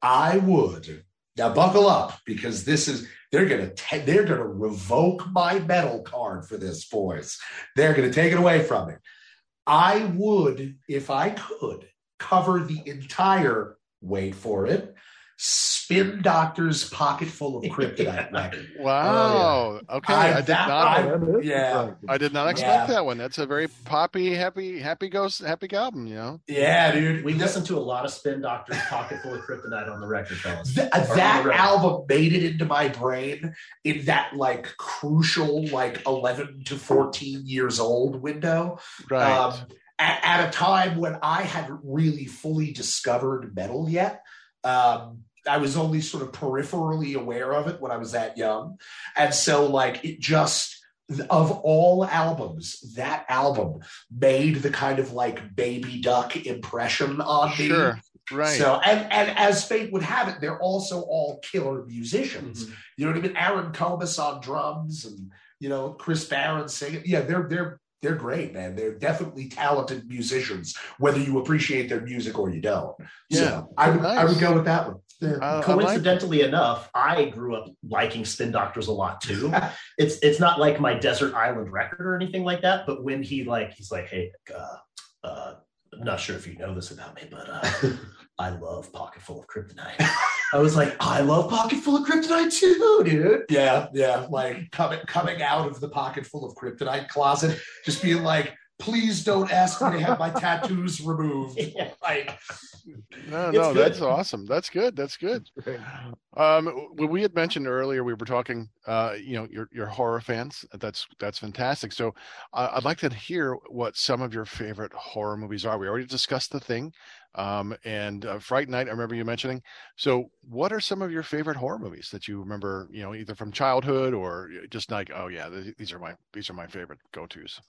I would now buckle up because this is they're gonna ta- they're gonna revoke my metal card for this, boys. They're gonna take it away from me. I would, if I could, cover the entire. Wait for it. Spin Doctor's pocket full of kryptonite record. Wow. Okay, I- I, did that- not. I- yeah. I did not expect Yeah. that one. That's a very poppy, happy, happy ghost, happy album. You know. Yeah, dude. We listened to a lot of Spin Doctor's Pocket Full of Kryptonite on the record, fellas. Th- that the record. album made it into my brain in that like crucial like 11 to 14 years old window Right. um, at, at a time when i hadn't really fully discovered metal yet um, i was only sort of peripherally aware of it when i was that young and so like it just of all albums that album made the kind of like baby duck impression on me sure. Right. so, and and as fate would have it, they're also all killer musicians. Mhm. You know what I mean? Aaron Comess on drums and you know, Chris Barron singing. Yeah, they're they're they're great, man. They're definitely talented musicians, whether you appreciate their music or you don't. Yeah. So I would I would go with that one. Yeah. Uh, I like- Coincidentally enough, I grew up liking Spin Doctors a lot too. it's it's not like my desert island record or anything like that, but when he like he's like, hey, uh, uh, I'm not sure if you know this about me, but uh, I love Pocket Full of Kryptonite. I was like, I love Pocket Full of Kryptonite too, dude. Yeah, yeah. Like coming coming out of the pocket full of kryptonite closet, just being like, please don't ask me to have my tattoos removed. Yeah. Like, No, no, good. that's awesome. That's good. That's good. Um, when we had mentioned earlier, we were talking, uh, you know, your your horror fans. That's that's fantastic. So, uh, I'd like to hear what some of your favorite horror movies are. We already discussed the thing, um, and uh, Fright Night. I remember you mentioning. So, what are some of your favorite horror movies that you remember? You know, either from childhood or just like, oh yeah, th- these are my these are my favorite go tos.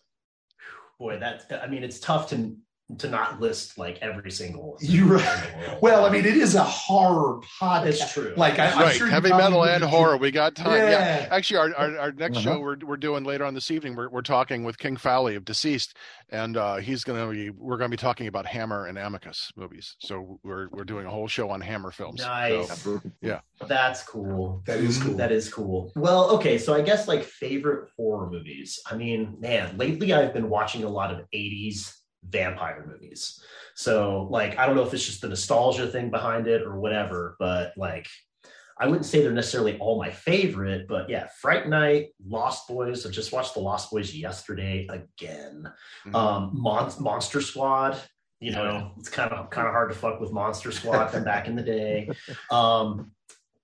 Boy, that's I mean, it's tough to to not list like every single. You're in the world. well, I mean, it is a horror podcast. it's true. Like, I, I'm right, sure heavy metal and do- horror. We got time. yeah. Yeah. Actually, our, our, our next Uh-huh. show we're, we're doing later on this evening, we're, we're talking with King Fowley of Deceased, and uh, he's going to be, we're going to be talking about Hammer and Amicus movies. So we're, we're doing a whole show on Hammer films. Nice. So, That's cool. That is cool. That is cool. Well, okay, so I guess like favorite horror movies. I mean, man, lately I've been watching a lot of 80s vampire movies. So, like, I don't know if it's just the nostalgia thing behind it or whatever, but like, I wouldn't say they're necessarily all my favorite, but yeah, Fright Night, Lost Boys. I just watched the Lost Boys yesterday again. Mhm. Um, Mon- Monster Squad. You know, yeah. it's kind of kind of hard to fuck with Monster Squad from back in the day. Um,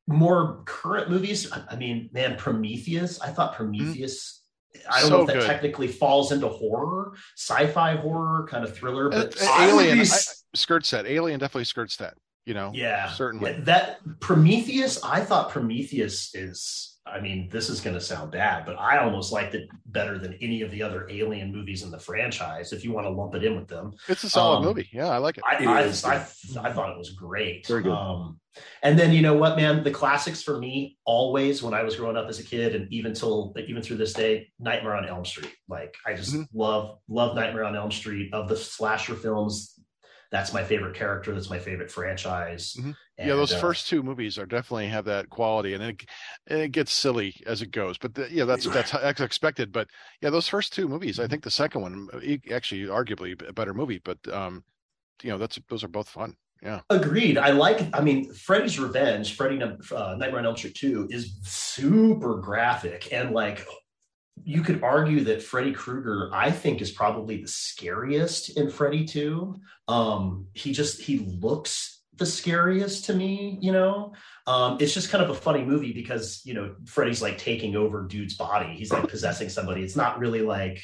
more current movies. I- I mean, man, Prometheus. I thought Prometheus. I don't So know if that good. technically falls into horror, sci-fi horror, kind of thriller, but Uh, I Alien be I- s- skirts that. Alien definitely skirts that, you know? yeah, Certainly. that Prometheus. I thought Prometheus is. I mean, this is going to sound bad, but I almost liked it better than any of the other Alien movies in the franchise. If you want to lump it in with them, It's a solid Um, movie. Yeah, I like it. I, It I, is, I, yeah. I thought it was great. Very good. Um, and then you know what, man, the classics for me always when I was growing up as a kid, and even till even through this day, Nightmare on Elm Street. Like I just Mhm. love love Nightmare on Elm Street of the slasher films. That's my favorite character. That's my favorite franchise. Mhm. And, yeah, those uh, first two movies are definitely have that quality, and it, it gets silly as it goes. But the, yeah, that's that's expected. But yeah, those first two movies, I think the second one, actually, arguably a better movie. But um, you know, that's those are both fun. Yeah, Agreed. I like. I mean, Freddy's Revenge, Freddy uh, Nightmare on Elm Street Two, is super graphic and like. You could argue that Freddy Krueger, I think, is probably the scariest in Freddy Two. Um, he just he looks the scariest to me. You know, um, it's just kind of a funny movie because you know Freddy's like taking over dude's body. He's like possessing somebody. It's not really like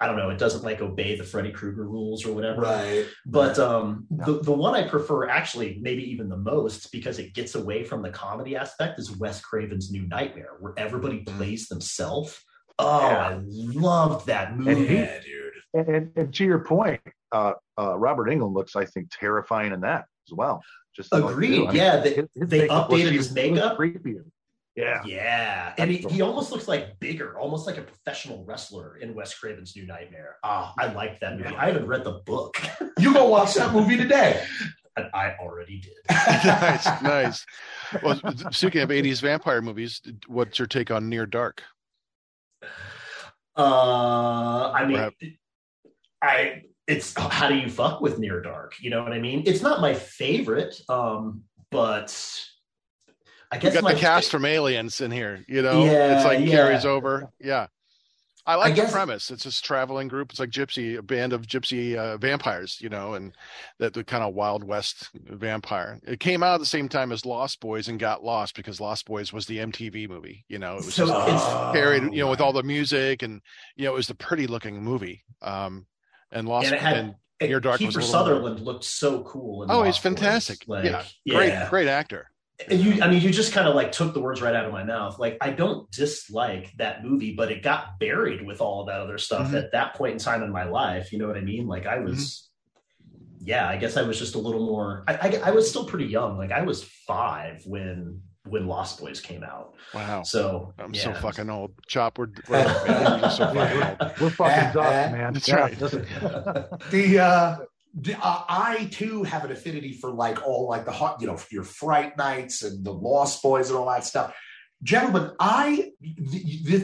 I don't know. It doesn't like obey the Freddy Krueger rules or whatever. Right. But um, the, the one I prefer, actually, maybe even the most, because it gets away from the comedy aspect, is Wes Craven's New Nightmare, where everybody plays themselves. Oh, Yeah. I loved that And movie. he- Yeah, dude. And, and, and to your point, uh, uh, Robert Englund looks, I think, terrifying in that as well. Just like, Agreed. too. I mean, yeah, they, his- his they makeup was updated his makeup. creepier. Yeah. Yeah, and he, he almost looks like bigger, almost like a professional wrestler in Wes Craven's New Nightmare. Ah, I like that movie. I haven't read the book, You go watch that movie today. and I already did. nice, nice. Well, speaking of '80s vampire movies, what's your take on Near Dark? Uh, I mean, Perhaps. I it's how do you fuck with near dark? You know what I mean? It's not my favorite, um, but I You guess got my the cast from Aliens in here. You know, Yeah, it's like yeah. carries over. Yeah. I like the guess- premise. It's this traveling group. It's like gypsy, a band of gypsy uh, vampires, you know, and that the kind of Wild West vampire. It came out at the same time as Lost Boys and got lost because Lost Boys was the MTV movie. You know, it was So just it's- carried, you know, with all the music and you know, it was the pretty looking movie. Um, and Lost And had- and Near Dark was Kiefer a little Sutherland looked so cool. In oh, he's Lost Boys. fantastic. Like, yeah, yeah, great, great actor. And you, I mean, you just kind of like took the words right out of my mouth. Like, I don't dislike that movie, but it got buried with all of that other stuff Mhm. at that point in time in my life. You know what I mean? Like, I was, yeah, I guess I was just a little more. I, I, I was still pretty young. Like, I was five when when Lost Boys came out. Wow. So I'm yeah. so fucking old. Chop, we're, we're, man, so fucking old. We're fucking dust, man. That's Yeah, right. the uh the, uh, I too have an affinity for like all like the hot, you know, your Fright Nights and the Lost Boys and all that stuff. Gentlemen, I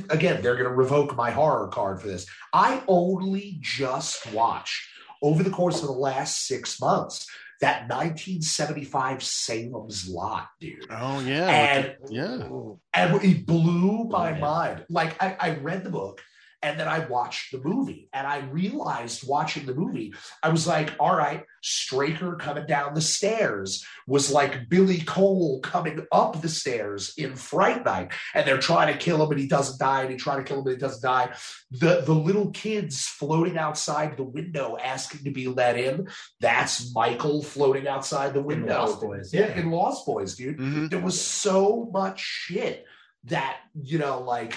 again, they're going to revoke my horror card for this. I only just watched over the course of the last six months that 1975 Salem's Lot, dude. Oh yeah. And yeah. and it blew my man. mind. Like I, I read the book and then I watched the movie, and I realized watching the movie, I was like, all right, Straker coming down the stairs was like Billy Cole coming up the stairs in Fright Night, and they're trying to kill him and he doesn't die, and he trying to kill him and he doesn't die. The the little kids floating outside the window asking to be let in. That's Michael floating outside the In window. Lost Boys, yeah, yeah. in Lost Boys, dude Mhm. there was so much shit that you know like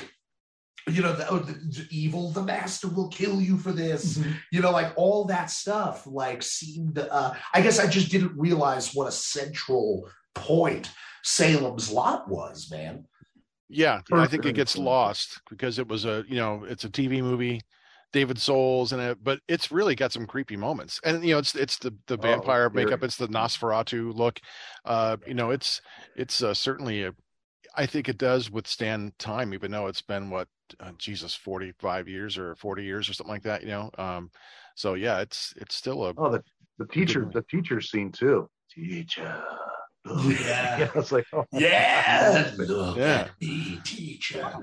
you know the, oh, the, the evil the master will kill you for this. You know like all that stuff like seemed uh i guess i just didn't realize what a central point salem's lot was man. Yeah, I think it gets lost because it was a you know it's a TV movie, David Soul's in it, but it's really got some creepy moments, and you know it's it's the the Oh, vampire very. makeup, it's the Nosferatu look, uh, you know it's it's uh, certainly a, I think it does withstand time, even though it's been what uh, Jesus forty five years or forty years or something like that, you know. Um, so yeah, it's it's still a Oh, the the teacher, the teacher scene too. Teacher. Yeah. it's like, oh, yeah look Yeah. at me teacher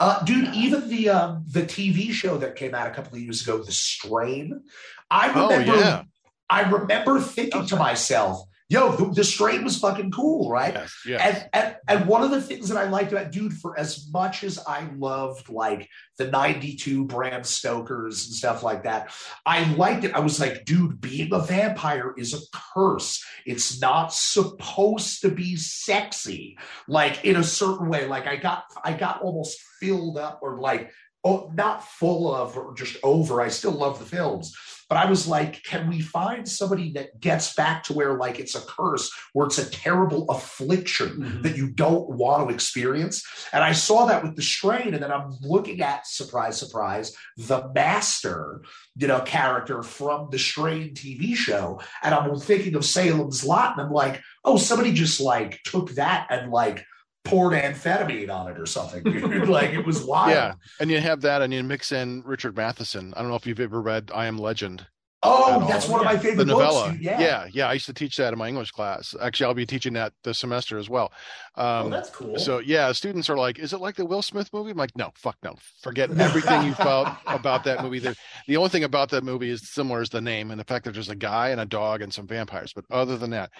uh, dude, even the um, the TV show that came out a couple of years ago, The Strain. I Oh, remember, yeah. I remember thinking to myself, "Yo, the, the Strain was fucking cool, right?" yes, yeah, And, and and one of the things that I liked about dude, for as much as I loved like the '92 Bram Stokers and stuff like that, I liked it. I was like, dude, being a vampire is a curse. It's not supposed to be sexy, like in a certain way. Like I got, I got almost filled up, or like, oh, not full of, or just over. I still love the films, but I was like, can we find somebody that gets back to where like it's a curse, where it's a terrible affliction Mhm. that you don't want to experience? And I saw that with the strain, and then I'm looking at surprise, surprise, the master, you know, character from the strain TV show, and I'm thinking of Salem's Lot, and I'm like, oh, somebody just like took that and like poured amphetamine on it or something. dude. like it was wild. yeah. And you have that, and you mix in Richard Matheson. I don't know if you've ever read I Am Legend. Oh, that's all. one of my the favorite novella. books. Yeah. yeah, yeah. I used to teach that in my English class. Actually, I'll be teaching that this semester as well. oh, Um, that's cool. so yeah, students are like, "Is it like the Will Smith movie?" I'm like, "No, fuck no. Forget everything you felt about that movie. The, the only thing about that movie is similar is the name and the fact that there's a guy and a dog and some vampires. But other than that,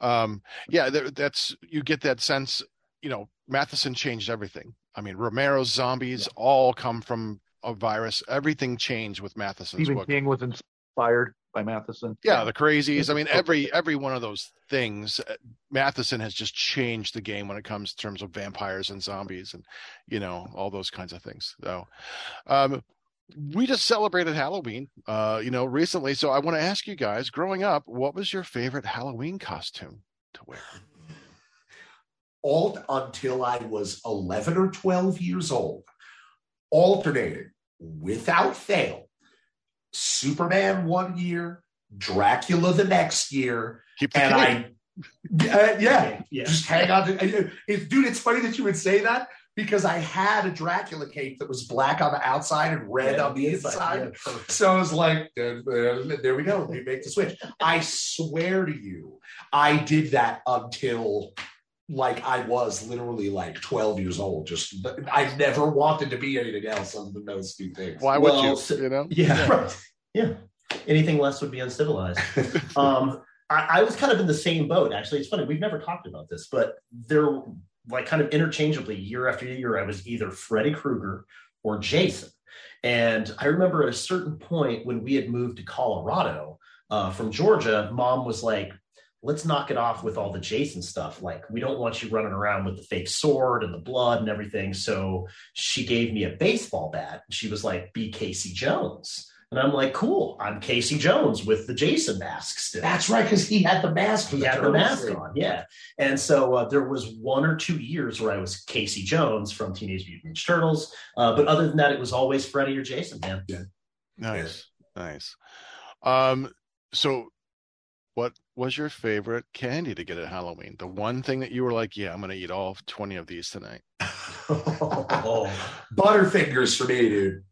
um, yeah, there, that's you get that sense. You know, Matheson changed everything. I mean, Romero's zombies all come from a virus. Everything changed with Matheson's Stephen book. King was inspired by Matheson. Yeah, the crazies. I mean, every every one of those things. uh, Matheson has just changed the game when it comes to terms of vampires and zombies, and you know all those kinds of things. So, um, we just celebrated Halloween, uh, you know, recently. So I want to ask you guys, growing up, what was your favorite Halloween costume to wear? All until I was 11 or 12 years old, alternated without fail. Superman one year, Dracula the next year, Keep the and cape. I, uh, yeah, yeah. just hang on. To, uh, uh, it, dude, it's funny that you would say that because I had a Dracula cape that was black on the outside and red on the inside. Yeah. So I was like, there, there- uh, there we go. We make the switch. I swear to you, I did that until like I was literally like 12 years old. Just I never wanted to be anything else other than those two things. Why would Well, you? so- you know? Yeah. Right. Yeah. Anything less would be uncivilized. um, I, I was kind of in the same boat. Actually, it's funny. We've never talked about this, but there, like, kind of interchangeably, year after year, I was either Freddy Krueger or Jason. And I remember at a certain point when we had moved to Colorado uh, from Georgia, Mom was like, "Let's knock it off with all the Jason stuff. Like, we don't want you running around with the fake sword and the blood and everything." So she gave me a baseball bat. She was like, "Be Casey Jones." And I'm like, cool. I'm Casey Jones with the Jason mask still. That's right, because he had the mask. he the had the mask thing. on, yeah. And so uh, there was one or two years where I was Casey Jones from Teenage Mutant Ninja Turtles, uh, but other than that, it was always Freddy or Jason, man. Nice, nice. Um, so what was your favorite candy to get at Halloween? The one thing that you were like, yeah, I'm gonna eat all 20 of these tonight. oh, Butterfingers for me, dude.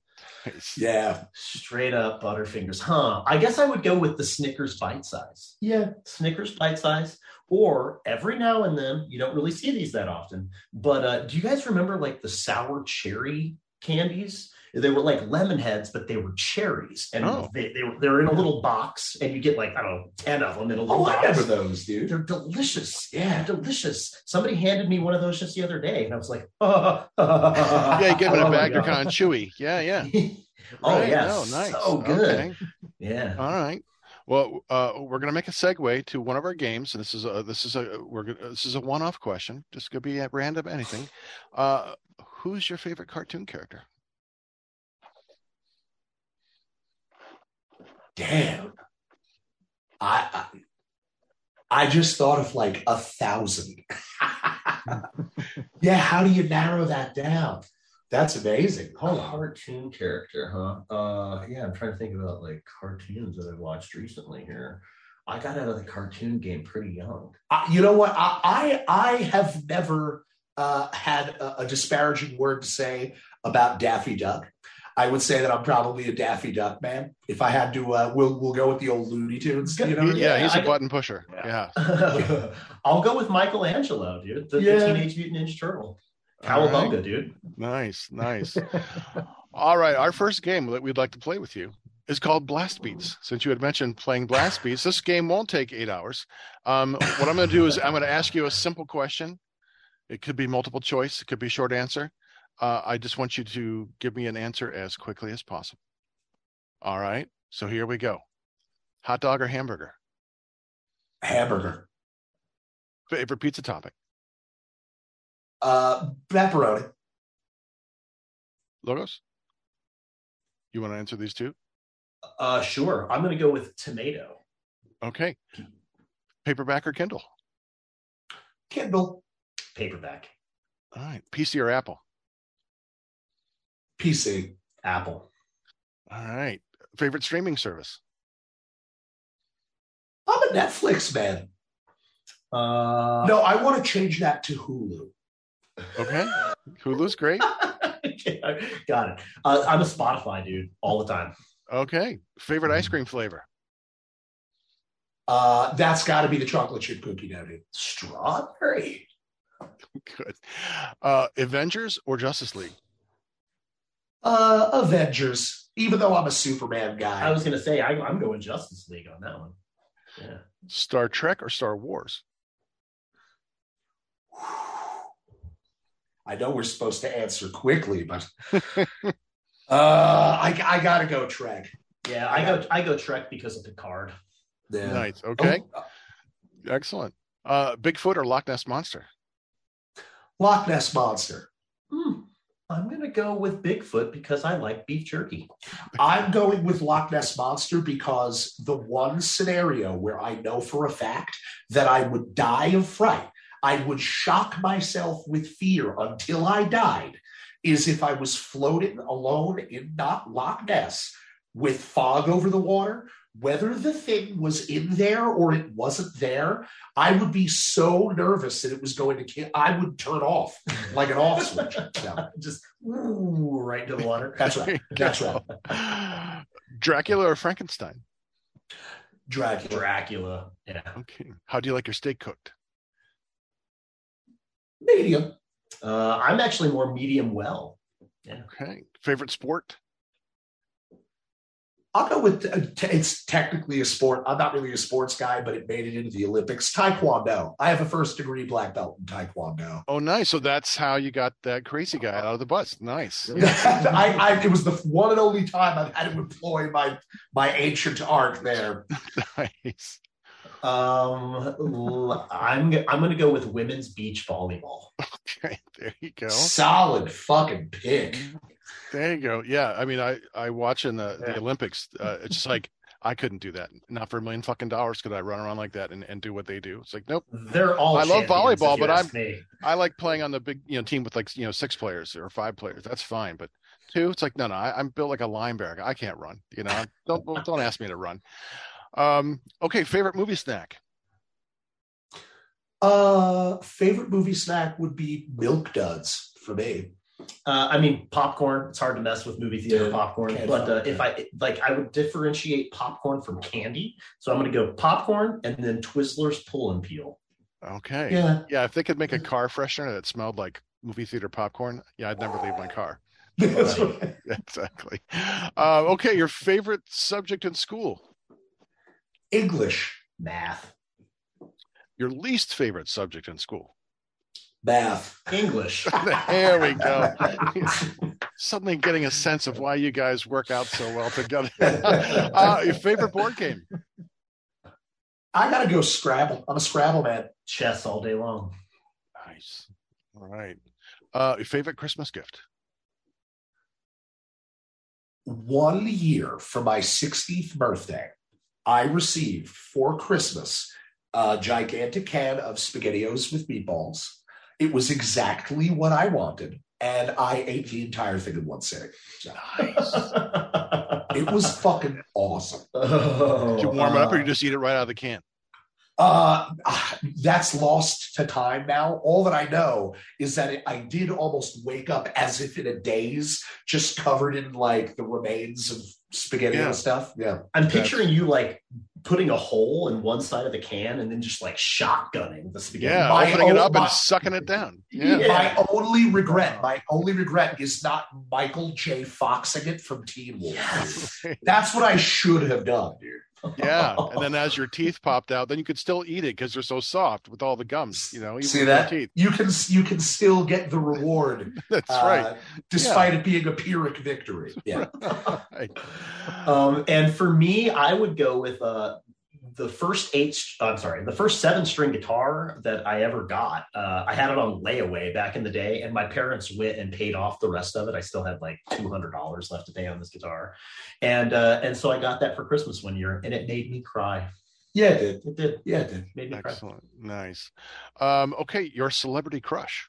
Nice. Yeah. straight up Butterfingers, huh? I guess I would go with the Snickers bite size. Yeah. Snickers bite size, or every now and then you don't really see these that often. But uh, do you guys remember like the sour cherry candies? They were like lemon heads, but they were cherries, and Oh. they, they were they're in a little box, and you get like I don't know ten of them in a little Oh, I box. remember those, dude. They're delicious. Yeah. They're delicious. Somebody handed me one of those just the other day, and I was like, Yeah, yeah, you give it a bag, they're kind of chewy. Yeah, yeah. oh Right, yeah, no, nice. so good. Okay. Yeah. All right. Well, uh, we're gonna make a segue to one of our games. and This is a this is a we're gonna, this is a one-off question. Just gonna be at random anything. Uh, who's your favorite cartoon character? Damn. I, I I just thought of like a thousand. yeah, how do you narrow that down? That's amazing. Hold on. cartoon character, huh? Uh, yeah, I'm trying to think about like cartoons that I've watched recently here. I got out of the cartoon game pretty young. I, you know what? I I, I have never uh, had a, a disparaging word to say about Daffy Duck. I would say that I'm probably a Daffy Duck man. If I had to, uh, we'll we'll go with the old Looney Tunes. You know? yeah, he's I a got- button pusher. Yeah. Yeah. I'll go with Michelangelo, dude. The, the Teenage Mutant Ninja Turtle. All right. Cowabunga, dude. Nice, nice. All right, our first game that we'd like to play with you is called Blast Beats. Since you had mentioned playing Blast Beats, this game won't take eight hours. Um, what I'm going to do is I'm going to ask you a simple question. It could be multiple choice. It could be short answer. Uh, I just want you to give me an answer as quickly as possible. All right. So here we go. Hot dog or hamburger? Hamburger, Favorite pizza topic? uh, pepperoni, Logos? You want to answer these two? Uh, sure. I'm going to go with tomato. Okay. Paperback or Kindle? Kindle, Paperback. All right. PC or Apple? PC, Apple. All right. Favorite streaming service? I'm a Netflix man. Uh, No, I want to change that to Hulu. Okay. Hulu's great. Got it. Uh, I'm a Spotify dude all the time. Okay. Favorite ice cream flavor? Uh, that's got to be the chocolate chip cookie dough, dude. Strawberry. Good. Uh, Avengers or Justice League? Uh, Avengers. Even though I'm a Superman guy, I was going to say I, I'm going Justice League on that one. Yeah. Star Trek or Star Wars? I know we're supposed to answer quickly, but uh, I, I gotta go Trek. Yeah, I go I go Trek because of Picard. Yeah. Nice. Okay. Oh, Excellent. Uh, Bigfoot or Loch Ness Monster? Loch Ness monster. I'm gonna go with Bigfoot because I like beef jerky. I'm going with Loch Ness monster because the one scenario where I know for a fact that I would die of fright, I would shock myself with fear until I died, is if I was floating alone in not Loch Ness with fog over the water. Whether the thing was in there or it wasn't there, I would be so nervous that it was going to kill. I would turn off like an off switch. Yeah, Just ooh, right into the water. that's right. That's right. Dracula or Frankenstein? Dracula. Dracula. Yeah. Okay. How do you like your steak cooked? Medium. Uh, I'm actually more medium well. Okay. Favorite sport? I'll go with uh, t- it's technically a sport. I'm not really a sports guy, but it made it into the Olympics. Taekwondo. I have a first degree black belt in Taekwondo. Oh, nice. So that's how you got that crazy guy out of the bus. Nice. I, I, it was the one and only time I've had to employ my my ancient art there. nice. Um, l- I'm g- I'm gonna go with women's beach volleyball. Okay. There you go. Solid fucking pick. There you go. Yeah, I mean, I I watch in the Yeah. the Olympics. Uh, it's just like I couldn't do that. Not for a million fucking dollars could I run around like that and, and do what they do. It's like nope. They're all. I love volleyball, but me. I like playing on the big you know team with like you know six players or five players. That's fine, but two, it's like no, no. I, I'm built like a linebacker. I can't run. You know, don't don't ask me to run. Um. Okay. Favorite movie snack. Uh, favorite movie snack would be Milk Duds for me. Uh, I mean, popcorn. It's hard to mess with movie theater Yeah, popcorn, can't but uh, if I like, I would differentiate popcorn from candy. So I'm going to go popcorn and then Twizzlers pull and peel. Okay. Yeah. Yeah. If they could make a car freshener that smelled like movie theater popcorn, yeah, I'd never leave my car. That's right. exactly. Uh, okay. Your favorite subject in school. English, Math, Your least favorite subject in school. Math. English. there we go. Suddenly getting a sense of why you guys work out so well together. uh, your favorite board game? I gotta go Scrabble. I'm a Scrabble man. Chess all day long. Nice. All right. Uh, your favorite Christmas gift? One year for my 60th birthday, I received for Christmas a gigantic can of SpaghettiOs with meatballs. It was exactly what I wanted, and I ate the entire thing in one sitting. Nice. it was fucking awesome. Oh, Did you warm it up or uh, you just eat it right out of the can? Uh, ah, that's lost to time now. All that I know is that it, I did almost wake up as if in a daze, just covered in like the remains of spaghetti Yeah. and stuff. Yeah. I'm picturing you like putting a hole in one side of the can and then just like shotgunning the spaghetti. Yeah, My opening it own- up and sucking it down. Yeah. Yeah. My only regret, my only regret is not Michael J. Foxing it from Teen Wolf. Yes. That's what I should have done, dude. Yeah. And then as your teeth popped out, then you could still eat it because they're so soft with all the gums, you know, even See that? teeth. You can you can still get the reward, That's uh, right. despite it being a Pyrrhic victory. Yeah. Right. Um, and for me, I would go with uh, the first eight. I'm sorry, the first seven string guitar that I ever got. Uh, I had it on layaway back in the day, and my parents went and paid off the rest of it. I still had like two hundred dollars left to pay on this guitar, and uh, and so I got that for Christmas one year, and it made me cry. Yeah, it did. It did. Yeah, it did. Made me cry. Excellent. Nice. Um, okay. Your celebrity crush.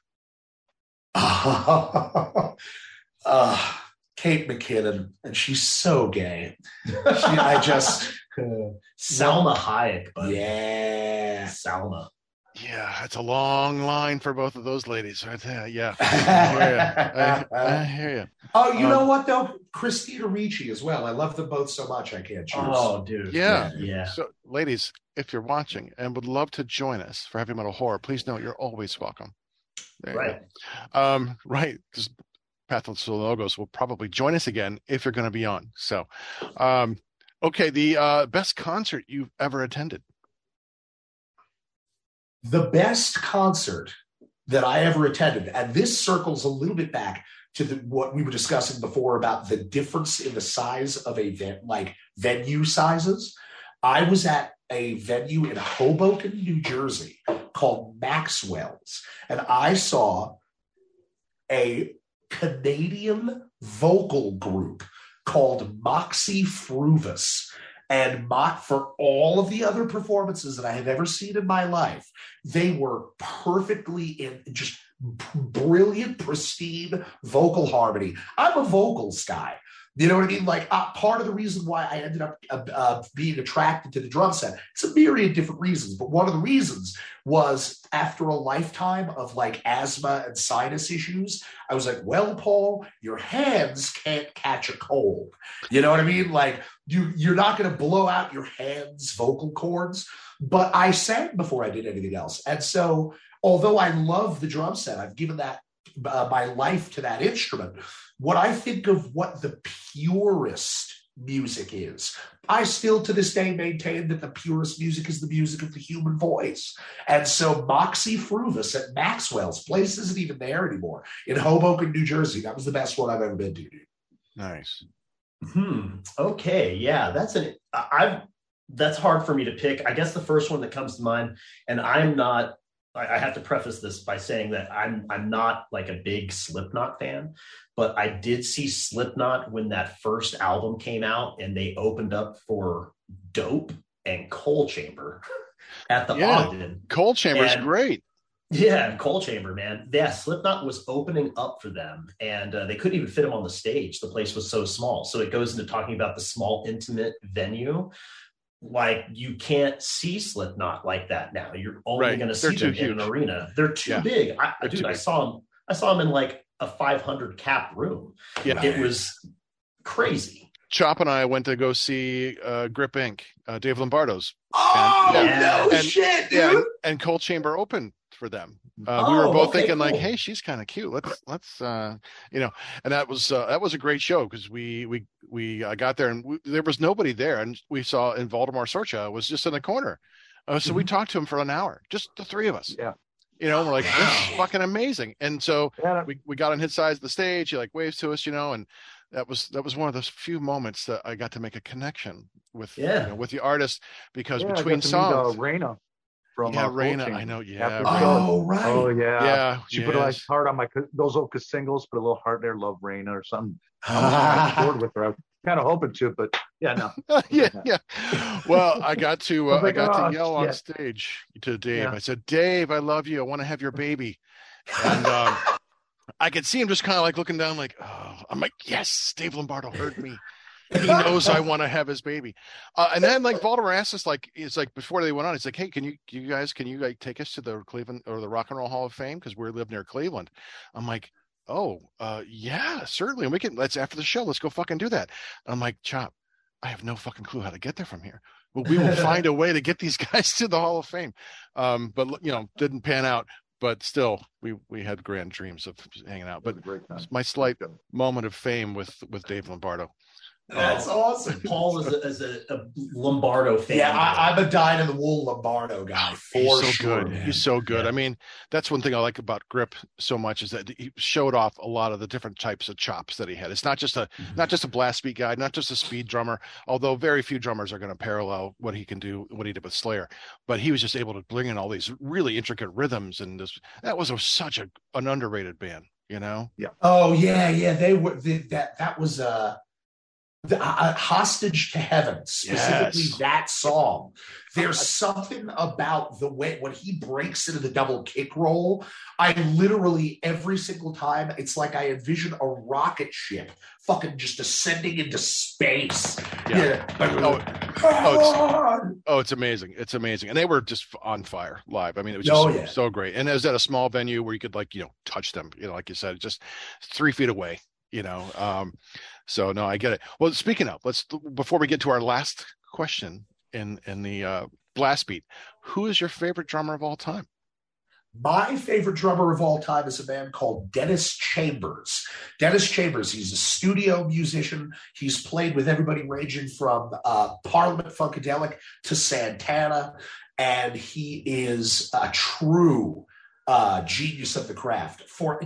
uh, Kate McKinnon, and she's so gay. She, I just, Salma Hayek, but yeah. Salma. Yeah, it's a long line for both of those ladies right there. Yeah. I, I hear you. oh, you know Um, what though? Christina Ricci as well. I love them both so much. I can't choose. Oh, dude. Yeah. Yeah. So, ladies, if you're watching and would love to join us for Heavy Metal Horror, please know you're always welcome. There. Right. Um, right. Because Pathless Logos will probably join us again if you're going to be on. So, um, okay. The uh, best concert you've ever attended. the best concert that I ever attended, and this circles a little bit back to the, what we were discussing before about the difference in the size of a ven- like venue sizes. I was at a venue in Hoboken, New Jersey called Maxwell's, and I saw a Canadian vocal group called Moxy Früvous. And Mock, for all of the other performances that I have ever seen in my life, they were perfectly in just brilliant, pristine vocal harmony. I'm a vocals guy. You know what I mean? Like uh, part of the reason why I ended up uh, uh, being attracted to the drum set, it's a myriad of different reasons, but one of the reasons was after a lifetime of like asthma and sinus issues, I was like, well, Paul, your hands can't catch a cold. You know what I mean? Like you, you're not going to blow out your hands' vocal cords. But I sang before I did anything else, and so although I love the drum set, I've given that uh, my life to that instrument. What I think of what the purest music is, I still to this day maintain that the purest music is the music of the human voice. And so Moxy Früvous at Maxwell's place isn't even there anymore in Hoboken, New Jersey. That was the best one I've ever been to. Dude. Nice. Hmm. Okay. Yeah. That's an. I- I've. That's hard for me to pick. I guess the first one that comes to mind, and I'm not I, I have to preface this by saying that I'm I'm not like a big Slipknot fan, but I did see Slipknot when that first album came out and they opened up for Dope and Coal Chamber at the Yeah. Ogden. Coal Chamber's And- great. Yeah, Coal Chamber, man. Yeah, Slipknot was opening up for them, and uh, they couldn't even fit them on the stage. The place was so small. So it goes into talking about the small, intimate venue. Like you can't see Slipknot like that now. You're only Right. going to see them in an arena. They're too Yeah. big. I, They're dude, too I big. saw them. I saw them in like a 500 cap room. Yeah. It was crazy. Chop and I went to go see uh, Grip Inc., uh, Dave Lombardo's. Oh Yeah. no And- shit, dude! Yeah, and, and Coal Chamber opened for them. Uh, we were Oh, both okay, thinking like, "Hey, she's kind of cute. Let's let's uh, you know." And that was uh, that was a great show because we we we uh, got there and we, there was nobody there, and we saw in Waldemar Sorychta was just in the corner. Uh, so we talked to him for an hour, just the three of us. Yeah. You know, and we're like, "This is fucking amazing." And so Yeah, we we got on his side of the stage. He like waves to us, you know, and that was that was one of those few moments that I got to make a connection with Yeah. you know, with the artist because yeah, I got between to meet, songs, uh, Raina from yeah, uh, Raina, I know, yeah, Oh right. Oh yeah. yeah, She put a like heart on my those Oka singles, put a little heart there, love Raina or something. I was bored with her. I was kind of hoping to, but yeah, no. yeah, yeah. Well, I got to I uh, I like, got "Oh, to yell on stage to Dave. Yeah. I said, "Dave, I love you. I want to have your baby." And um, I could see him just kind of like looking down, like, "Oh." I'm like, "Yes, Dave Lombardo heard me. He knows I want to have his baby." Uh, and then like Baltimore asked us, like, it's like before they went on, he's like, "Hey, can you you guys can you like take us to the Cleveland or the Rock and Roll Hall of Fame because we live near Cleveland?" I'm like. Oh, uh, yeah, certainly. And we can let's after the show, let's go fucking do that. I'm like, Chop, I have no fucking clue how to get there from here. But we will find a way to get these guys to the Hall of Fame. Um, but you know, didn't pan out. But still, we we had grand dreams of hanging out. But It was a great my slight moment of fame with with Dave Lombardo. That's awesome. Paul is a, is a, a Lombardo fan. Yeah, I, I'm a dyed in the wool Lombardo guy for He's so sure. good. man. He's so good. Yeah. I mean, that's one thing I like about Grip so much is that he showed off a lot of the different types of chops that he had. It's not just a Mm-hmm. not just a blast beat guy, not just a speed drummer. Although very few drummers are going to parallel what he can do, what he did with Slayer. But he was just able to bring in all these really intricate rhythms, and this that was a, such a an underrated band. You know? Yeah. Oh yeah, yeah. They were the, that. That was uh, the, uh, hostage to heaven. Specifically, Yes. that song. There's something about the way when he breaks into the double kick roll. I literally every single time it's like I envision a rocket ship fucking just ascending into space. Yeah. Yeah. Oh, Oh, it's amazing! It's amazing, and they were just on fire live. I mean, it was just Oh, so, yeah. so great. And it was at a small venue where you could like you know touch them. You know, like you said, just three feet away. You know, um, so no, I get it. Well, speaking of, let's before we get to our last question in in the uh, blast beat, who is your favorite drummer of all time? My favorite drummer of all time is a man called Dennis Chambers. Dennis Chambers, he's a studio musician. He's played with everybody ranging from uh, Parliament Funkadelic to Santana, and he is a true uh, genius of the craft. For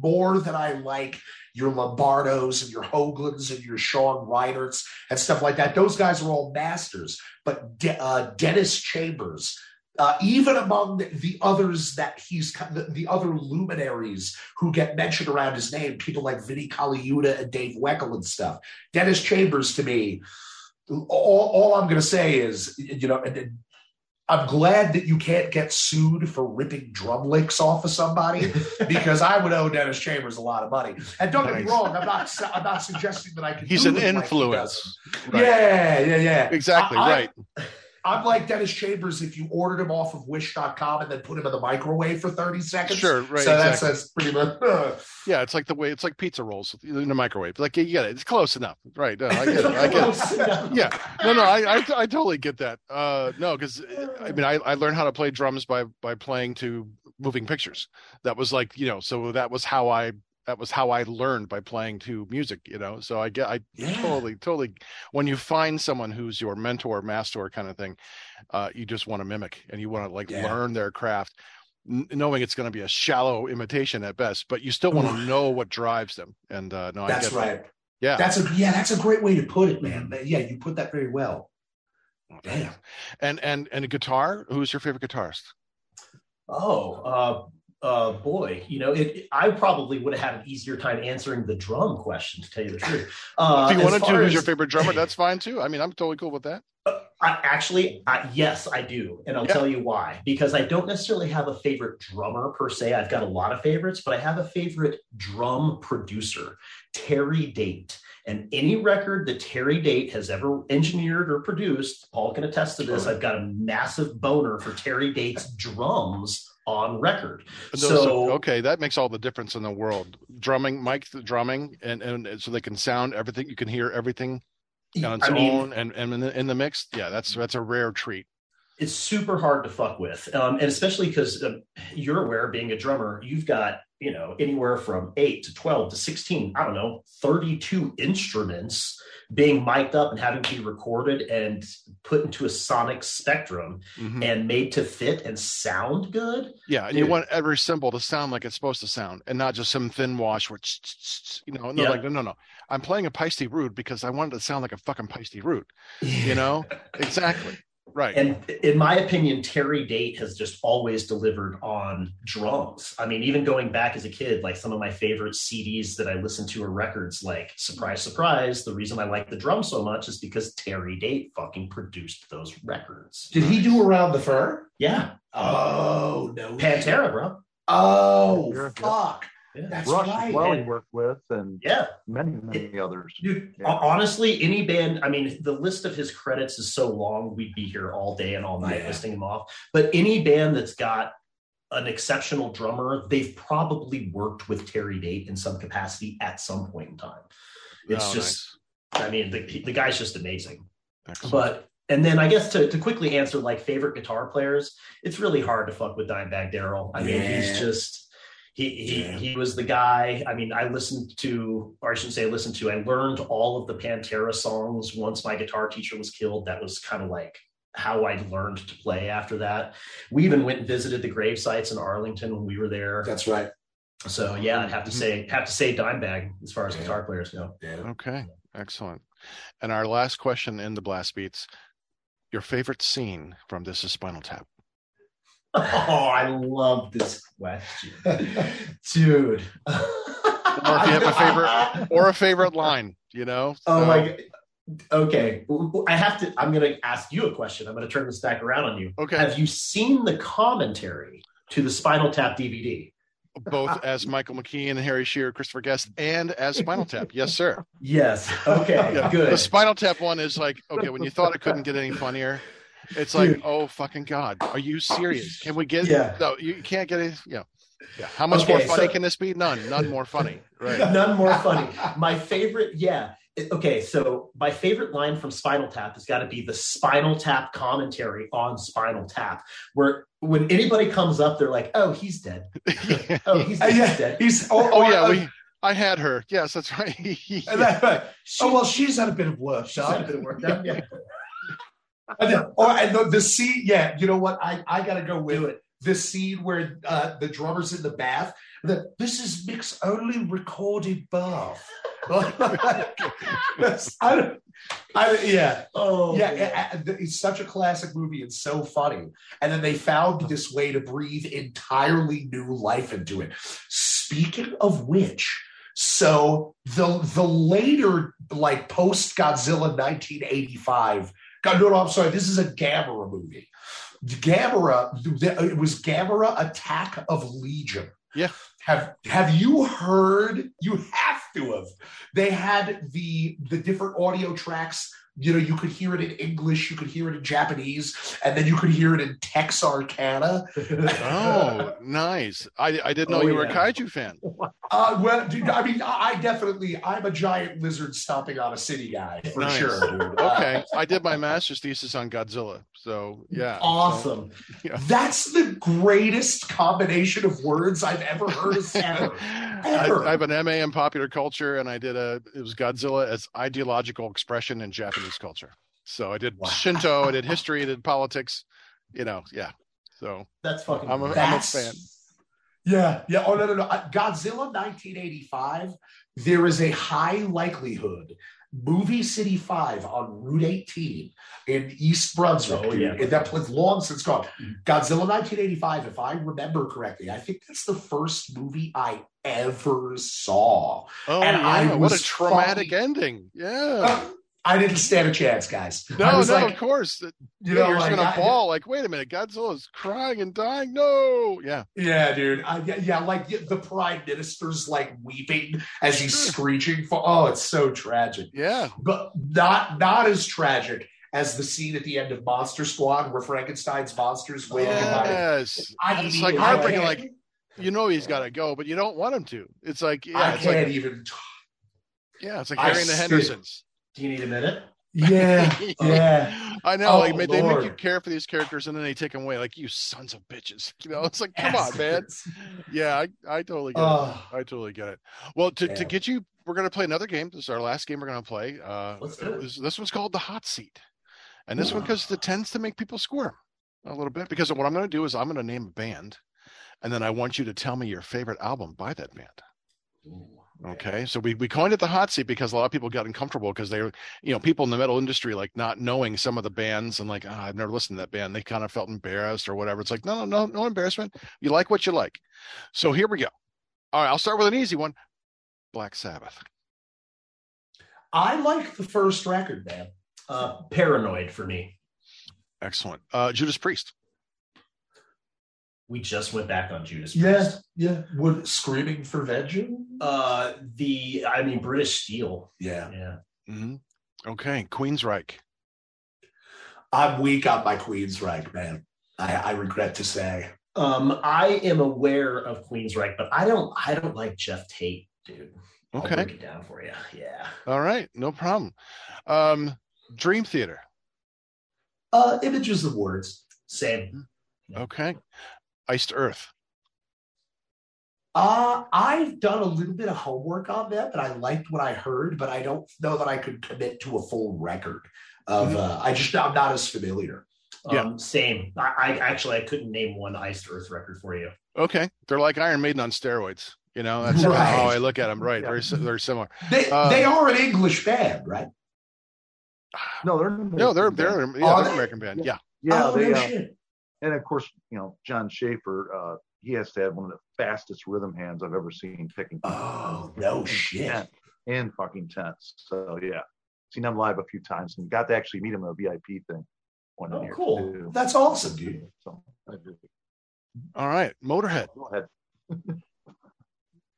more than I like your Lombardos and your Hoglans and your Sean Reinerts and stuff like that, those guys are all masters. But De- uh, Dennis Chambers, uh, even among the others that he's the, the other luminaries who get mentioned around his name, people like Vinnie Colaiuta and Dave Weckl and stuff. Dennis Chambers, to me, all, all I'm going to say is, you know, I'm glad that you can't get sued for ripping drum licks off of somebody because I would owe Dennis Chambers a lot of money. And don't get me wrong, I'm not I'm not suggesting that I can. He's do an them like he influence. Right. Yeah, yeah, yeah. Exactly I- I- right. I'm like Dennis Chambers if you ordered him off of wish.com and then put him in the microwave for 30 seconds. Sure, right. so that's, that's pretty much. uh, Yeah, it's like the way it's like pizza rolls in the microwave. Like you get it. It's close enough. Right. No, I get it. I get it. yeah no no I, I i totally get that uh no because i mean I, I learned how to play drums by by playing to moving pictures that was like you know so that was how i that was how i learned by playing to music you know so i get i Yeah. totally totally when you find someone who's your mentor master kind of thing uh you just want to mimic and you want to like Yeah. learn their craft n- knowing it's going to be a shallow imitation at best but you still want to know what drives them and uh no i That's get that. right. yeah That's a yeah, that's a great way to put it, man. Yeah, you put that very well. Damn. and and and a guitar who's your favorite guitarist Oh, uh, uh, boy, you know, it, I probably would have had an easier time answering the drum question, to tell you the truth. Uh, if you wanted to, who's as- your favorite drummer? That's fine too. I mean, I'm totally cool with that. I, actually, I, yes, I do, and I'll Yeah. tell you why. Because I don't necessarily have a favorite drummer per se. I've got a lot of favorites, but I have a favorite drum producer, Terry Date. And any record that Terry Date has ever engineered or produced, Paul can attest to this. I've got a massive boner for Terry Date's drums on record. Those- So okay, that makes all the difference in the world. Drumming, Mike, the drumming, and and so they can sound everything. You can hear everything on its I mean, own, and and in the, in the mix. Yeah, that's that's a rare treat. It's super hard to fuck with um, and especially because um, you're aware being a drummer you've got you know anywhere from 8 to 12 to 16 i don't know 32 instruments being mic'd up and having to be recorded and put into a sonic spectrum Mhm. and made to fit and sound good Yeah, and you want every cymbal to sound like it's supposed to sound, and not just some thin wash where it's, it's- it's- you know. No, Yeah. like no, no, no. I'm playing a Paiste root because I wanted to sound like a fucking Paiste root. You know, exactly. Right. And in my opinion, Terry Date has just always delivered on drums. I mean, even going back as a kid, like some of my favorite CDs that I listened to are records like Surprise, Surprise. The reason I like the drum so much is because Terry Date fucking produced those records. Did he do around the fur? Yeah. Oh no, Pantera, bro. Oh fuck, Yeah. that's Rush right. as well he worked with, and Yeah. many, many others. Dude, Yeah. honestly, any band, I mean, the list of his credits is so long, we'd be here all day and all night Yeah. listing them off. But any band that's got an exceptional drummer, they've probably worked with Terry Date in some capacity at some point in time. It's Oh, just, I mean, the, the guy's just amazing. Excellent. But, and then I guess to, to quickly answer like favorite guitar players, it's really hard to fuck with Dimebag Darrell. I mean, he's just, he, he, Yeah. he was the guy. I mean, I listened to, or I shouldn't say listened to, I learned all of the Pantera songs once my guitar teacher was killed. That was kind of like how I learned to play after that. We even went and visited the grave sites in Arlington when we were there. That's right. So yeah, I'd have to say, mm-hmm. have to say Dimebag as far as Yeah. guitar players go. Yeah. Okay, excellent. And our last question in the blast beats: Your favorite scene from This Is Spinal Tap? Oh, I love this question, dude. Or if you have a favorite, or a favorite line, you know? Oh So- my god. Okay. I have to I'm gonna ask you a question. I'm gonna turn this back around on you. Okay. Have you seen the commentary to the Spinal Tap DVD? both as Michael McKean, and Harry Shearer, Christopher Guest, and as Spinal Tap. Yes, sir. Yes. Okay. Yeah. Good. The Spinal Tap one is like, okay, when you thought it couldn't get any funnier, it's like, Dude. oh fucking god, are you serious? Can we get? Yeah. No, you can't get it. Yeah. Yeah. How much more funny so- can this be? None. None more funny. Right. None more funny. My favorite, yeah. Okay, so my favorite line from Spinal Tap has got to be the Spinal Tap commentary on Spinal Tap, where when anybody comes up, they're like, "Oh, he's dead. Oh, he's, Uh, he's yeah, dead." he's. Or, Oh or, yeah, uh, we. I had her. Yes, that's right. and then- oh well, she's had a bit of work She's had a done. bit of work done. Yeah. Or and the, the scene, yeah, you know what? I I gotta go with it. the scene where uh, the drummer's in the bath. The, this is Mick's only recorded bath. I don't, I, yeah, Oh, yeah, man. it- it- it's such a classic movie and so funny. And then they found this way to breathe entirely new life into it. Speaking of which, so the the later like post Godzilla 1985. God, no, no, I'm sorry. This is a Gamera movie. Gamera, it was Gamera Attack of Legion. Yeah. Have Have you heard? You have to have. They had the the different audio tracks. You know, you could hear it in English, you could hear it in Japanese, and then you could hear it in Texarkana. Oh, nice. I I didn't know Oh, you were a kaiju fan. Uh, well, dude, I mean, I definitely, I'm a giant lizard stomping on a city guy for Nice. sure. Okay, I did my master's thesis on Godzilla, so yeah. so- awesome. that's the greatest combination of words I've ever heard of Ever. I. I have an MA in popular culture, and I did a it was Godzilla as ideological expression in Japanese culture. So I did Wow. Shinto, I did history, I did politics. You know, yeah. So That's fucking. I'm a- I'm a fan. Yeah, yeah. Oh no, no, no. Godzilla 1985. There is a high likelihood Movie City Five on Route 18 in East Brunswick. Oh, yeah. and that place long since gone. Mhm. Godzilla 1985. If I remember correctly, I think that's the first movie I ever saw. Oh, And yeah. I what a was traumatic fucking- ending. Yeah. Uh, I didn't stand a chance, guys. No, was no, like, of course. you You know, are just like, gonna I- ball. Like, wait a minute, Godzilla's crying and dying. No, yeah, Yeah, dude. I, yeah, yeah, like the prime minister's like weeping as he's screeching for. Oh, it's so tragic. yeah. but not not as tragic as the scene at the end of Monster Squad where Frankenstein's monsters waiting by. Yes, I, it's like heartbreaking. Like you know he's got to go, but you don't want him to. It's like yeah, I it's can't like even. yeah, it's like I Harry and the Hendersons. Do you need a minute? Yeah, yeah. I know. Oh, like they make you care for these characters, and then they take them away. Like you sons of bitches. You know, it's like come on, man. Yeah, I, I totally get it. Oh, I totally get it. Well, to, to get you, we're going to play another game. This is our last game we're going to play. Uh, Let's do it. This, this one's called the hot seat, and this one because it tends to make people squirm a little bit. Because what I'm going to do is I'm going to name a band, and then I want you to tell me your favorite album by that band. Okay, so we, we coined it the hot seat because a lot of people got uncomfortable because they were, you know, people in the metal industry like not knowing some of the bands and like, "Ah, I've never listened to that band. They kind of felt embarrassed or whatever. It's like, no, no, no, no embarrassment. You like what you like. So here we go. All right, I'll start with an easy one. Black Sabbath. I like the first record, man. Uh, paranoid for me. Excellent. Uh, Judas Priest. We just went back on Judas Yeah, Priest. yeah. Would screaming for vengeance? Uh, the I mean British Steel. Yeah, Yeah. hmm Okay, Queensryche. I'm weak on my Queensryche, man. I, I regret to say. Um, I am aware of Queensryche, but I don't I don't like Geoff Tate, dude. I'll Okay, break it down for you. Yeah. all right, no problem. Um, Dream Theater. Uh, images of words. Same. Okay, Iced Earth. Uh, I've done a little bit of homework on them, and I liked what I heard, but I don't know that I could commit to a full record of. Mhm. Uh, I just I'm not as familiar. Yeah. Um, same. I, I actually I couldn't name one Iced Earth record for you. Okay, they're like Iron Maiden on steroids. You know, that's Right. how I look at them. Right, Yeah. very very similar. They Uh, they are an English band, right? No, they're No, they're they're yeah, Are they're an they? American band. Yeah. yeah. oh, they no uh, shit. And of course you know Jon Schaffer. Uh, he has to have one of the fastest rhythm hands I've ever seen picking. Oh no shit. and, and fucking tense. So yeah, seen him live a few times and got to actually meet him at a VIP thing. One Oh, cool. too. That's awesome, dude. So, All right, Motorhead. go ahead.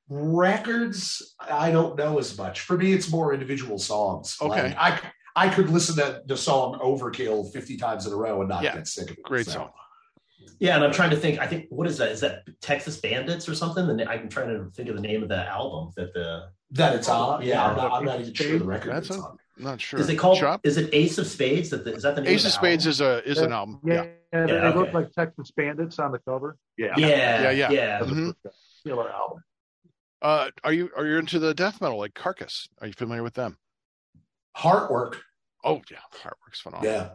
Records, I don't know as much. For me, it's more individual songs. Okay. Like, I I could listen to the song Overkill 50 times in a row and not Yeah, get sick of it. great So, song. Yeah, and I'm trying to think. I think what is that? Is that Texas Bandits or something? And I'm trying to think of the name of the album that the That it's on. Yeah, I'm not, I'm not even sure the record That's it's a- on. Not sure. is it called? Chop? Is it Ace of Spades? That the, is that the name? Ace of the Spades album? is a is an album. Yeah, Yeah. yeah, they Yeah, look okay. like Texas Bandits on the cover. Yeah, Yeah, Yeah, yeah, yeah. Mm-hmm. killer album. Uh, are you are you into the death metal like Carcass? Are you familiar with them? Heartwork. Oh yeah, Heartwork's phenomenal. Yeah.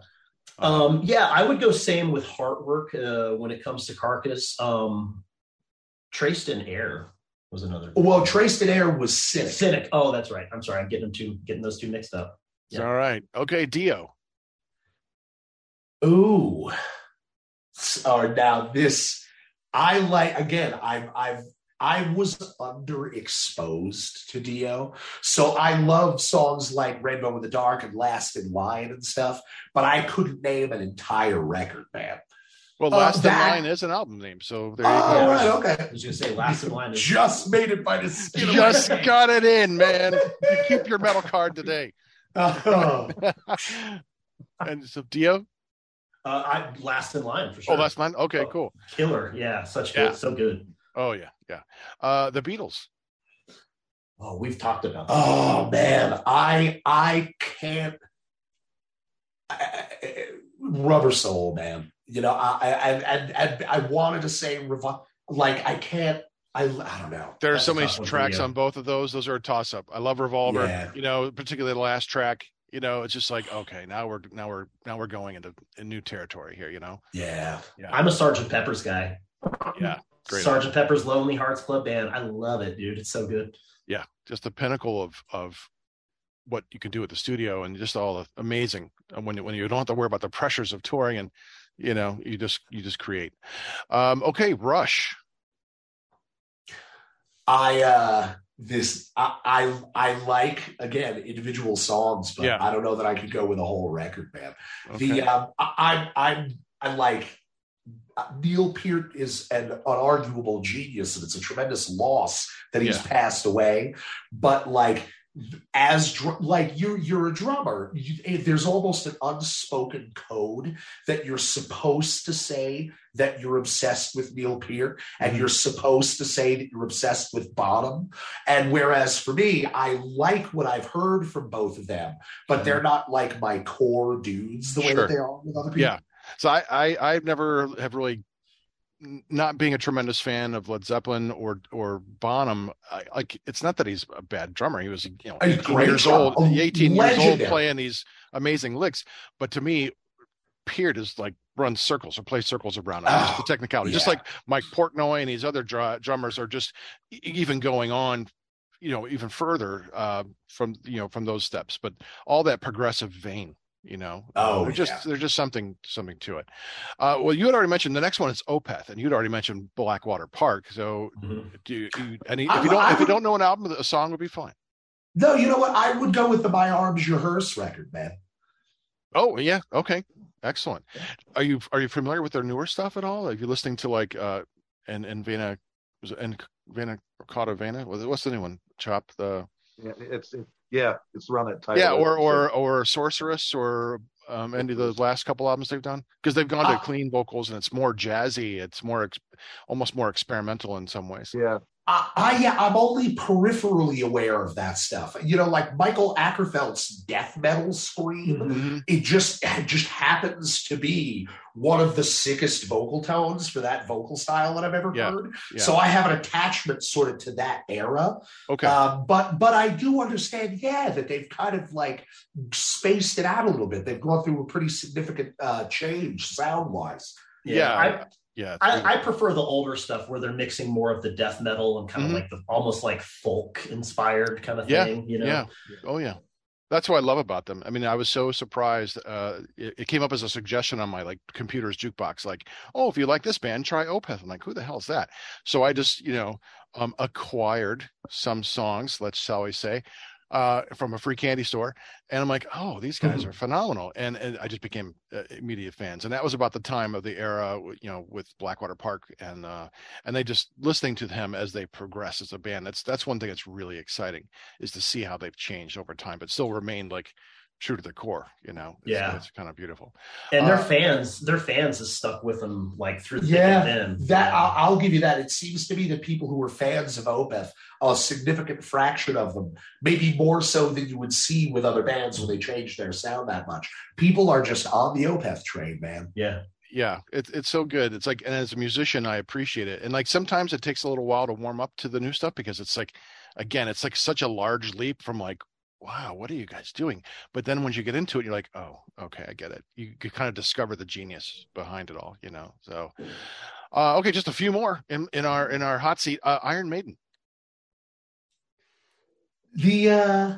Um, yeah, I would go same with Heartwork uh, when it comes to Carcass. Um, Traced in Air was another. Well, Traced in Air was Cynic. Cynic. Oh, that's right. I'm sorry. I'm getting them two, getting those two mixed up. All right. Okay, Dio. Ooh. Or now this, I like again. I've I've I was underexposed to Dio, so I love songs like Rainbow in the Dark and Last in Line and stuff. But I couldn't name an entire record, man. Well, Uh, Last that- in Line is an album name, so there you Oh, go. right, okay. I was going to say Last in Line is Just made it by the skin of my Just teeth. got it in, man. You keep your metal card today. Oh. and so Dio. uh, I Last in Line for sure. Oh, Last Line. Okay, Oh. cool. killer. Yeah, such Yeah. good, so good. Oh yeah, yeah. Uh, the Beatles. Oh, we've talked about. That. Oh man, I I can't. I- I- rubber soul, man. You know, I I and and I wanted to say revi- like I can't. I I don't know. There are That's so many tough one for tracks you. on both of those. Those are a toss up. I love Revolver. Yeah. You know, particularly the last track. You know, it's just like okay, now we're now we're now we're going into a new territory here. You know. Yeah. Yeah. I'm a Sergeant Pepper's guy. Yeah. Great Sergeant Pepper's Lonely Hearts Club Band. I love it, dude. It's so good. yeah just the pinnacle of of what you can do at the studio and just all the amazing when you, when you don't have to worry about the pressures of touring and you know you just you just create um okay rush I uh this I I, I like again individual songs, but Yeah. I don't know that I could go with a whole record, man. okay. The um, I I I I like uh, Neil Peart is an unarguable genius, and it's a tremendous loss that he's Yeah. passed away. But like as dr- like you're you're a drummer, you, there's almost an unspoken code that you're supposed to say that you're obsessed with Neil Peart, and Mhm. you're supposed to say that you're obsessed with Bonham. And whereas for me, I like what I've heard from both of them, but they're not like my core dudes the way Sure. that they are with other people. yeah so I, I i've never have really not being a tremendous fan of led zeppelin or or bonham I, like it's not that he's a bad drummer. He was you know A 18 years old a 18 years old playing these amazing licks. But to me Peart is like run circles or plays circles around him. The Oh, technicality, just like Mike Portnoy and these other dr- drummers are just even going on, you know, even further uh, from you know from those steps. But all that progressive vein, you know, Oh, they're just yeah. there's just something something to it. Uh, well, you had already mentioned the next one is Opeth, and you'd already mentioned Blackwater Park. So do you, you any, if I- you don't I if you would- don't know an album, a song would be fine. No, you know what? I would go with the My Arms Your Hearse record, man. Oh yeah, okay, excellent. Are you are you familiar with their newer stuff at all? Are you listening to like uh and and Vena was it and Vena Cauda Vena? Was it- What's the new one? Chop the Yeah, it's it, yeah, it's around that title. yeah, or or or Sorceress or um any of those last couple albums they've done because they've gone to Uh, clean vocals and it's more jazzy. It's more ex- almost more experimental in some ways. yeah, I, I yeah, I'm only peripherally aware of that stuff. You know, like Mikael Åkerfeldt's death metal scream. Mhm. It just it just happens to be one of the sickest vocal tones for that vocal style that I've ever Yeah, heard. yeah. So I have an attachment sort of to that era. Okay. Um, but but I do understand, yeah, that they've kind of like spaced it out a little bit. They've gone through a pretty significant uh, change sound wise. Yeah, I, yeah. I, I prefer the older stuff where they're mixing more of the death metal and kind of Mhm. like the almost like folk inspired kind of Yeah, thing. You know, yeah. Oh yeah. That's what I love about them. I mean, I was so surprised. Uh, it, it came up as a suggestion on my like computer's jukebox, like, "Oh, if you like this band, try Opeth." I'm like, "Who the hell is that?" So I just, you know, um, acquired some songs, let's shall we say, uh, from a free candy store, and I'm like, "Oh, these guys Mm-hmm. are phenomenal," and and I just became uh, immediate fans. And that was about the time of the era, you know, with Blackwater Park, and uh, and they just listening to them as they progress as a band. That's that's one thing that's really exciting is to see how they've changed over time, but still remained like true to the core. You know, it's, Yeah. it's kind of beautiful. and their Uh, fans, their fans has stuck with them like through thick Yeah, and thin. That Yeah. I'll, I'll give you that. It seems to be that people who are fans of Opeth, a significant fraction of them, maybe more so than you would see with other bands when they change their sound that much. People are just on the Opeth train, man. yeah. Yeah, it's it's so good. It's like, and as a musician, I appreciate it. And like sometimes it takes a little while to warm up to the new stuff because it's like, again, it's like such a large leap from like, wow, what are you guys doing? But then once you get into it, you're like, oh, okay, I get it. You, you kind of discover the genius behind it all, you know. So, uh, okay, just a few more in in our in our hot seat. Uh, Iron Maiden. The uh,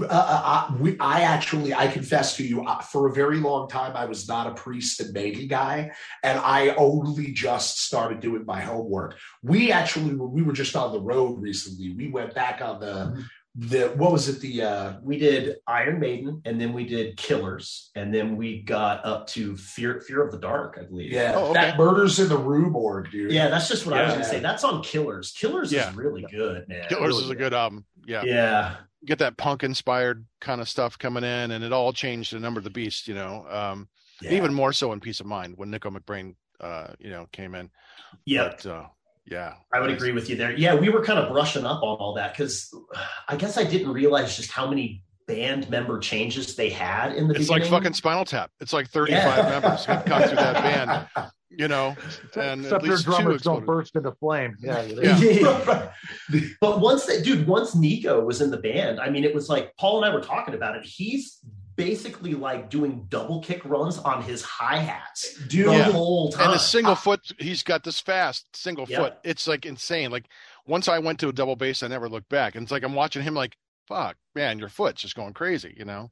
uh, uh, we, I actually, I confess to you, uh, for a very long time, I was not a priest and Maiden guy, and I only just started doing my homework. We actually, we were just on the road recently, we went back on the the what was it the uh, We did Iron Maiden, and then we did Killers, and then we got up to Fear Fear of the Dark, I believe. yeah Oh, okay. that murders in the Rue Morgue, dude. Yeah, that's just what I was gonna say. That's on Killers. Killers Yeah. is really good, man. Killers Really is a good album. Yeah. Yeah. get that punk inspired kind of stuff coming in, and it all changed the number of the beast. You know, um, Yeah. even more so in Piece of Mind when Nicko McBrain, uh, you know, came in. Yeah. But, uh, yeah, I would agree with you there. Yeah, we were kind of brushing up on all that because uh, I guess I didn't realize just how many band member changes they had in the It's like fucking Spinal Tap. It's like 35 Yeah. members have come through that band, you know, and except at their least two drummers don't burst into flame. Yeah, Yeah. but once that dude, once Nicko was in the band, I mean, it was like Paul and I were talking about it. He's basically like doing double kick runs on his hi hats Dude, the Yeah. whole time. and a single foot he's got this fast single Yeah. foot it's like insane like once i went to a double bass i never looked back and it's like i'm watching him like fuck man your foot's just going crazy you know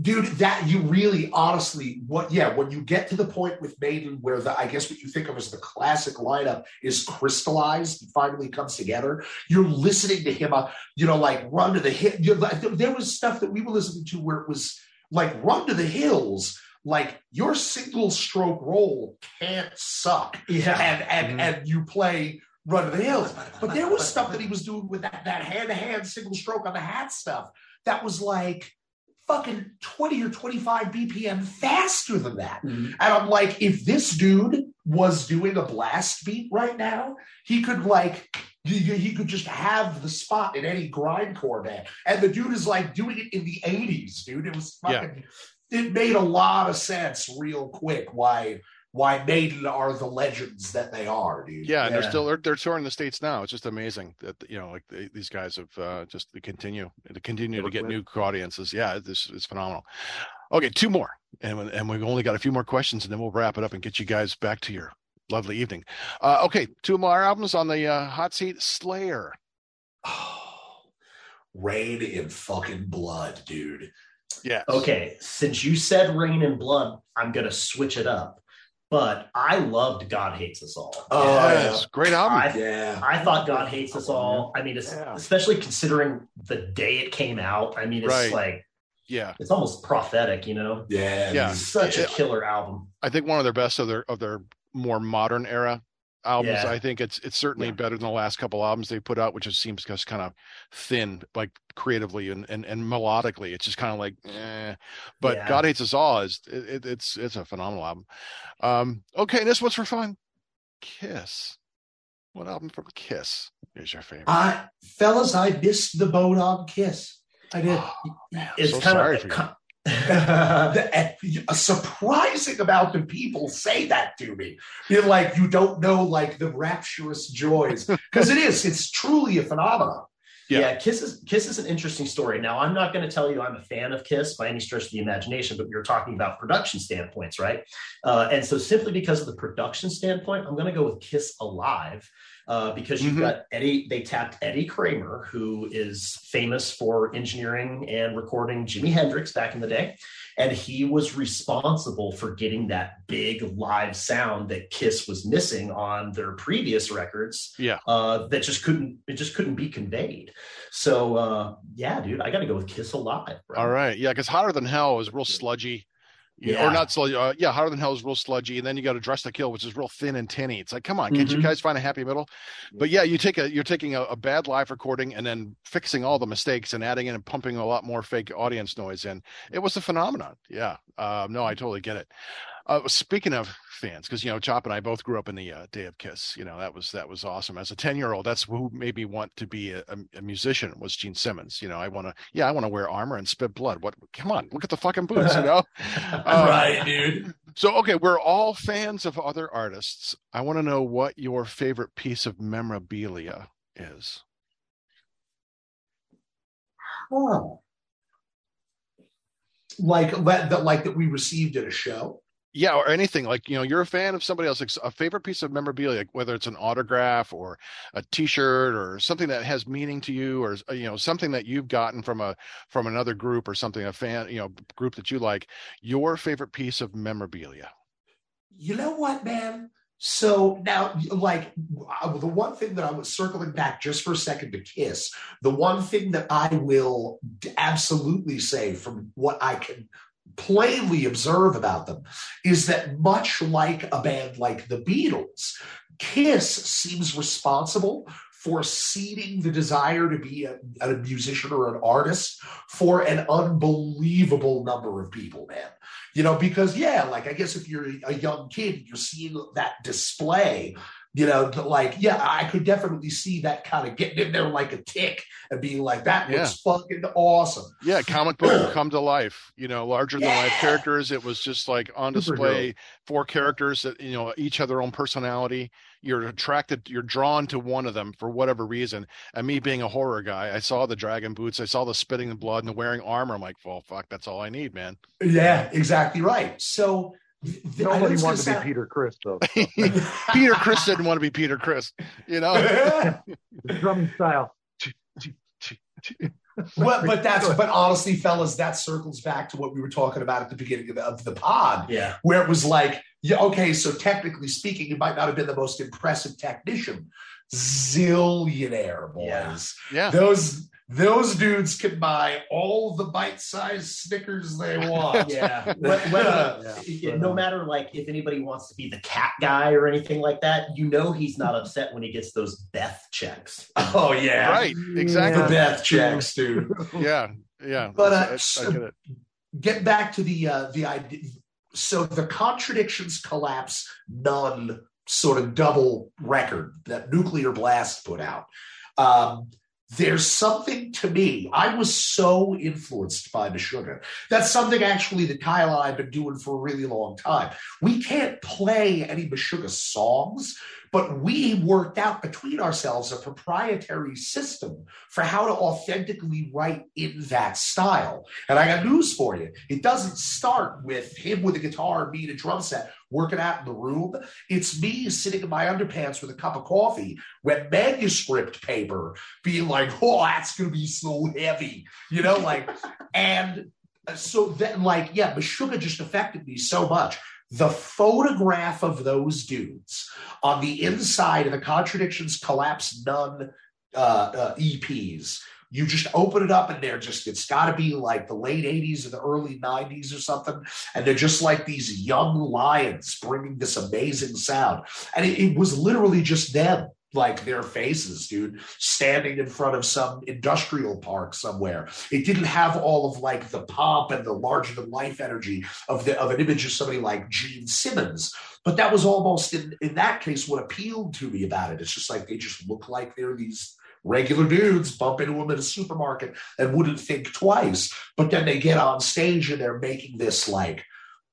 dude that you really honestly what yeah when you get to the point with maiden where the i guess what you think of as the classic lineup is crystallized and finally comes together you're listening to him uh, you know like run to the hit you're there was stuff that we were listening to where it was like run to the hills like your single stroke roll can't suck yeah. and and Mhm. and you play run to the hills but there was stuff that he was doing with that that hand to hand single stroke on the hat stuff that was like fucking 20 or 25 BPM faster than that. Mhm. And I'm like, if this dude was doing a blast beat right now, he could like he, he could just have the spot in any grindcore band. And the dude is like doing it in the 80s, dude. It was Yeah. fucking it made a lot of sense real quick why why Maiden are the legends that they are, dude. yeah, and they're still they're, they're touring the states now it's just amazing that you know like they, these guys have uh just to continue to continue to get with. new audiences yeah this is phenomenal okay two more and and we've only got a few more questions and then we'll wrap it up and get you guys back to your lovely evening uh okay two more albums on the uh hot seat slayer Oh, reign in fucking blood, dude. yeah Okay, since you said Reign in Blood, I'm gonna switch it up. But I loved God Hates Us All. Oh, yes, great album I, Yeah. I thought God Hates Us All. I mean, Yeah. especially considering the day it came out. I mean, it's Right. like yeah it's almost prophetic, you know. Yeah. Yeah. It's such a killer album. I think one of their best of their of their more modern era albums. Yeah. I think it's it's certainly Yeah. better than the last couple albums they put out, which just seems just kind of thin, like creatively and and, and melodically. It's just kind of like, eh. But Yeah. God Hates Us All is it, it- it's it's a phenomenal album. Um, okay, this one's for fun. Kiss. What album from Kiss is your favorite? I, fellas, I missed the boat on Kiss. I did. Oh, man, It's so kind sorry of for you. The- a surprising amount of people say that to me. You're like, you don't know like the rapturous joys. Because it is, it's truly a phenomenon. Yeah. Yeah. Kiss is Kiss is an interesting story. Now, I'm not going to tell you I'm a fan of Kiss by any stretch of the imagination, but we are talking about production standpoints, right? Uh, and so, simply because of the production standpoint, I'm going to go with Kiss Alive uh, because you've Mhm. got Eddie. They tapped Eddie Kramer, who is famous for engineering and recording Jimi Hendrix back in the day, and he was responsible for getting that big live sound that Kiss was missing on their previous records Yeah. uh, that just couldn't it just couldn't be conveyed. So uh, yeah, dude, I got to go with Kiss Alive. Bro. All right, yeah, because Hotter Than Hell is real sludgy. Yeah. or not sludgy. Uh, yeah, Hotter Than Hell is real sludgy, and then you got to Dress to Kill, which is real thin and tinny. It's like, come on, can't you Mhm. guys find a happy middle? But yeah, you take a you're taking a, a bad live recording and then fixing all the mistakes and adding in and pumping a lot more fake audience noise in. It was a phenomenon. Yeah, um, no, I totally get it. Uh, speaking of fans, because you know, Chop and I both grew up in the uh, Day of Kiss. You know, that was that was awesome. As a ten year old, that's who made me want to be a, a- musician. Was Gene Simmons. You know, I want to. Yeah, I want to wear armor and spit blood. What? Come on, look at the fucking boots. You know. Um, right, dude. So, okay, we're all fans of other artists. I want to know what your favorite piece of memorabilia is. Oh. Like that, that, like that we received at a show. Yeah, or anything like you know, you're a fan of somebody else. Like a favorite piece of memorabilia, whether it's an autograph or a T-shirt or something that has meaning to you, or uh, you know, something that you've gotten from a from another group or something, a fan, you know, group that you like. Your favorite piece of memorabilia. You know what, man? So now, like the one thing that I was circling back just for a second to Kiss, the one thing that I will absolutely say from what I can plainly observe about them is that much like a band like the Beatles, Kiss seems responsible for seeding the desire to be a, a musician or an artist for an unbelievable number of people, man. You know because yeah like i guess if you're a young kid you're seeing that display you know, to like, yeah, I could definitely see that kind of getting in there like a tick and being like, that looks fucking awesome. Yeah, comic book come to life. You know, larger than life characters. It was just like on display. Four characters that you know each have their own personality. You're attracted. You're drawn to one of them for whatever reason. And me being a horror guy, I saw the dragon boots. I saw the spitting the blood and the wearing armor. I'm like, well, fuck, that's all I need, man. Yeah, exactly right. So th- th- Nobody it's wanted to gonna be Peter Criss though. Peter Criss didn't want to be Peter Criss. You know. sound- drumming style. but, but that's but honestly, fellas, that circles back to what we were talking about at the beginning of the, of the pod, Yeah. where it was like, yeah, okay, so technically speaking, you might not have been the most impressive technician. Zillionaire boys. Yeah. Yeah. Those those dudes can buy all the bite-sized Snickers they want. Yeah. When- when, uh, Yeah. no matter like if anybody wants to be the cat guy or anything like that, you know he's not upset when he gets those Beth checks. Oh yeah. Right. Exactly. The Beth checks, dude. Yeah. Yeah. But, uh, I- I, get it. get back to the uh, the idea. So the contradictions collapse none sort of double record that Nuclear Blast put out. Um, there's something to me. I was so influenced by Meshuggah. That's something actually that Kyle and I have been doing for a really long time. We can't play any Meshuggah songs, but we worked out between ourselves a proprietary system for how to authentically write in that style. And I got news for you. It doesn't start with him with a guitar me and a drum set working out in the room. It's me sitting in my underpants with a cup of coffee with manuscript paper being like, oh, that's going to be so heavy. You know, like, and so then, like, yeah, Meshuggah just affected me so much. The photograph of those dudes on the inside of the Contradictions Collapse None uh, uh, EPs you just open it up and they're just it's got to be like the late 80s or the early 90s or something. And they're just like these young lions bringing this amazing sound. And it, it was literally just them like their faces dude standing in front of some industrial park somewhere. It didn't have all of like the pomp and the larger than life energy of the of an image of somebody like gene simmons. But that was almost in in that case what appealed to me about it. It's just like they just look like they're these regular dudes bump into them at a supermarket and wouldn't think twice. But then they get on stage and they're making this like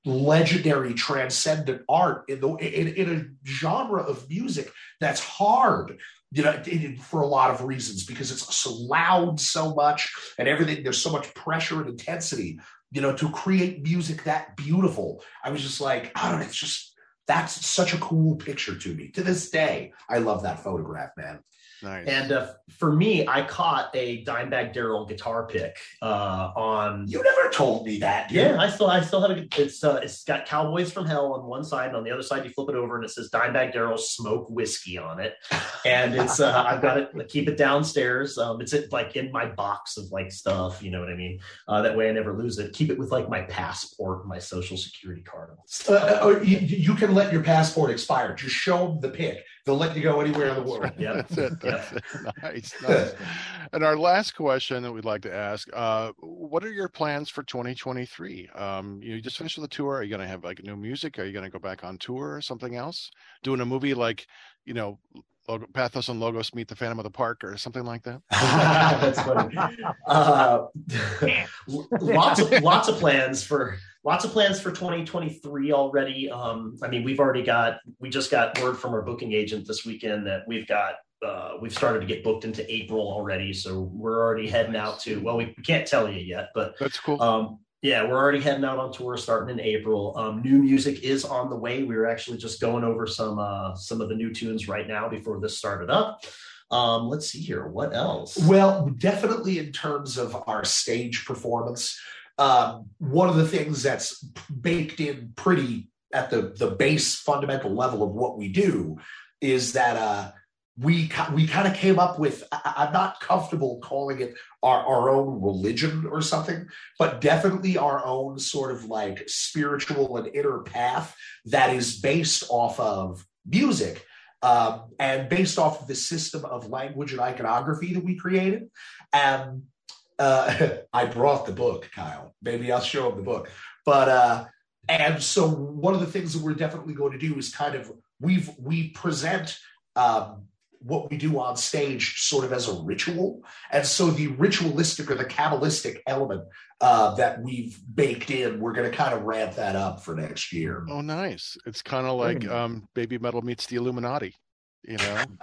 legendary transcendent art in the in, in a genre of music that's hard you know for a lot of reasons because it's so loud so much and everything there's so much pressure and intensity you know to create music that beautiful. I was just like i don't know it's just that's such a cool picture to me. To this day i love that photograph man Nice. And uh, for me, I caught a Dimebag Darrell guitar pick uh, on. you never told me that dude. Yeah, I still, I still have a. It's, uh, it's got Cowboys from Hell on one side, and on the other side, you flip it over, and it says Dimebag Darrell Smoke Whiskey on it. And it's, uh, I've got it. I keep it downstairs. Um, it's it, like in my box of like stuff. You know what I mean? Uh, that way, I never lose it. Keep it with like my passport, my social security card. Uh, uh, you, you can let your passport expire. Just show them the pic. They'll let you go anywhere in the world. Yeah. That's it. That's it. Nice, nice. And our last question that we'd like to ask: uh, What are your plans for 2023? Um, you just finished the tour. Are you going to have like new music? Are you going to go back on tour or something else? Doing a movie like, you know, Logo, Pathos and Logos meet the Phantom of the Park or something like that? That's funny. Uh, lots of lots of plans for lots of plans for 2023 already. Um, I mean, we've already got we just got word from our booking agent this weekend that we've got uh, we've started to get booked into April already. So we're already heading out to well, we, we can't tell you yet, but That's cool. um, yeah, we're already heading out on tour starting in April. Um, new music is on the way. We were actually just going over some uh, some of the new tunes right now before this started up. Um, let's see here. What else? Well, definitely in terms of our stage performance, um, one of the things that's baked in pretty at the the base fundamental level of what we do is that uh, we we kind of came up with. I, I'm not comfortable calling it our, our own religion or something, but definitely our own sort of like spiritual and inner path that is based off of music um, and based off of the system of language and iconography that we created. And uh, I brought the book, Kyle. Maybe I'll show him the book. But uh, and so one of the things that we're definitely going to do is kind of we've we present um, what we do on stage sort of as a ritual, and so the ritualistic or the kabbalistic element uh, that we've baked in, we're going to kind of ramp that up for next year. Oh, nice. It's kind of like Very um, Baby Metal meets the Illuminati. You know,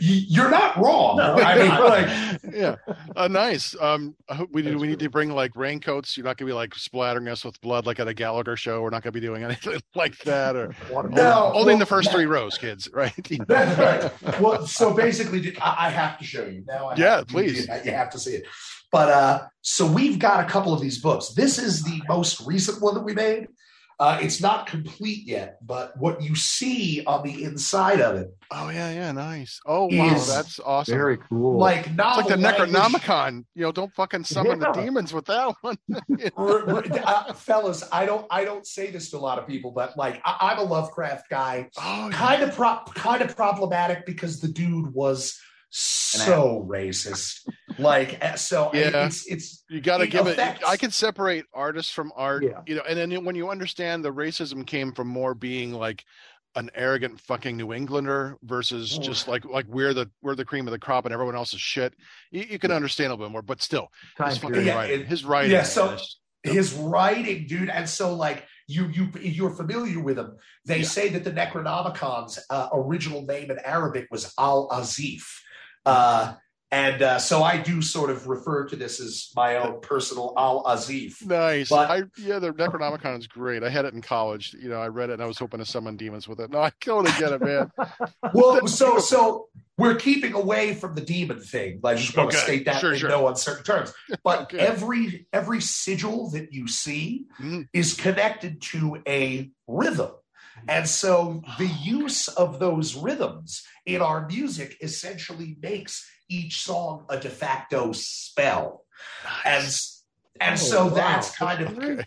You're not wrong. No, I mean, like, yeah, uh, nice. Um, we do. We need to bring like raincoats. You're not gonna be like splattering us with blood like at a Gallagher show. We're not gonna be doing anything like that. Or No, only in the first that- three rows, kids. Right? That's right. Well, so basically, I, I have to show you now. I Yeah, have to- please. You, you have to see it. But uh, so we've got a couple of these books. This is the most recent one that we made. Uh, it's not complete yet, but what you see on the inside of it, Oh yeah, yeah, nice. Oh wow, that's awesome. Very cool. like it's like the language- Necronomicon. You know, don't fucking summon Yeah. the demons with that one. R- r- uh, fellas, I don't, I don't say this to a lot of people, but like, I, I'm a Lovecraft guy. oh, yeah. kind of pro- kind of problematic because the dude was so racist. Like uh, so, I- Yeah. it's it's you got to give it. I can separate artists from art. Yeah. You know, and then when you understand the racism came from more being like an arrogant fucking New Englander versus just like like we're the we're the cream of the crop and everyone else is shit. You, you can understand a little bit more, but still, Time his fucking. Yeah, writing, it- his writing. yeah, so- is- his writing, dude. And so, like you you you're familiar with him. They Yeah. say that the Necronomicon's uh, original name in Arabic was Al Azif. Uh, and uh, so I do sort of refer to this as my own personal Al Azif. Nice. But- I yeah, the Necronomicon is great. I had it in college. You know, I read it and I was hoping to summon demons with it. No, I totally get it, man. Well, so so we're keeping away from the demon thing. I just want to state that sure, in sure. no uncertain terms. But Okay. every every sigil that you see Mhm. is connected to a rhythm. And so the use of those rhythms in our music essentially makes each song a de facto spell. And and Oh, so wow. that's kind of Okay.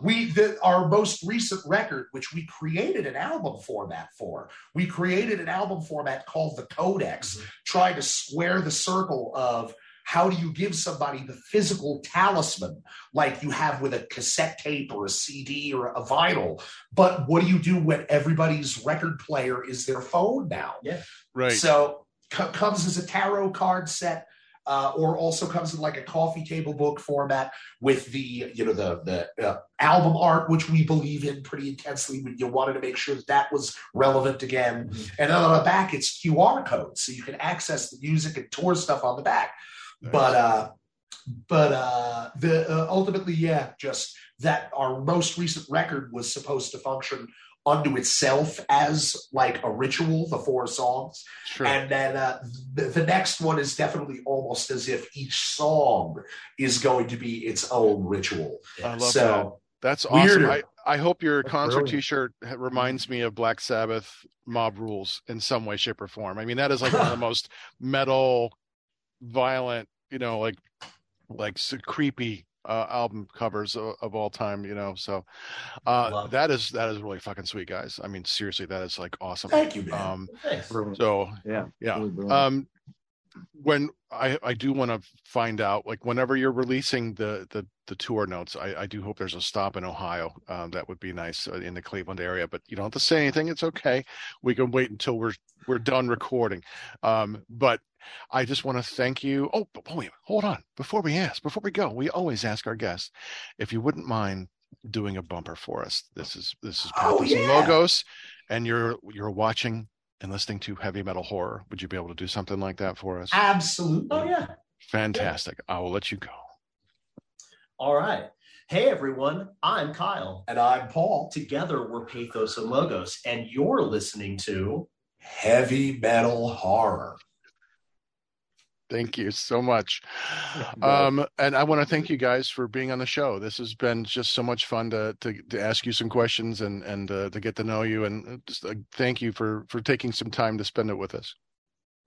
we the, our most recent record which we created an album format for we created an album format called the codex mm-hmm. trying to square the circle of how do you give somebody the physical talisman like you have with a cassette tape or a cd or a vinyl but what do you do when everybody's record player is their phone now Yeah. Right. so co- comes as a tarot card set, uh, or also comes in like a coffee table book format with the you know the the uh, album art, which we believe in pretty intensely. We, you wanted to make sure that that was relevant again, and then on the back it's QR codes, so you can access the music and tour stuff on the back. But uh, but uh, the uh, ultimately, yeah, just that our most recent record was supposed to function unto itself as like a ritual, the four songs. Sure. And then uh, the, the next one is definitely almost as if each song is going to be its own ritual. I love so that. That's awesome. Weirder. I, I hope your That's concert brilliant. T-shirt reminds me of Black Sabbath Mob Rules in some way, shape, or form. I mean, that is like one of the most metal, violent, you know, like like creepy uh, album covers of, of all time. You know, so uh, Love that is that is really fucking sweet, guys. I mean, seriously, that is like awesome. thank you, man. Um, Thanks. So yeah. yeah. really um when i i do want to find out like whenever you're releasing the the the tour notes i i do hope there's a stop in ohio um that would be nice uh, in the cleveland area but you don't have to say anything it's okay. We can wait until we're we're done recording. Um but i just want to thank you. Oh but wait hold on before we ask before we go we always ask our guests if you wouldn't mind doing a bumper for us. This is this is Oh, Pathos and logos and you're you're watching and listening to heavy metal horror. Would you be able to do something like that for us? Absolutely. Oh yeah. Fantastic. I will let you go. All right. Hey everyone, I'm Kyle. And I'm Paul. Together we're Pathos and Logos, and you're listening to Heavy metal horror. Thank you so much. Um, and I want to thank you guys for being on the show. This has been just so much fun to to, to ask you some questions and and uh, to get to know you. And uh, just uh, thank you for for taking some time to spend it with us.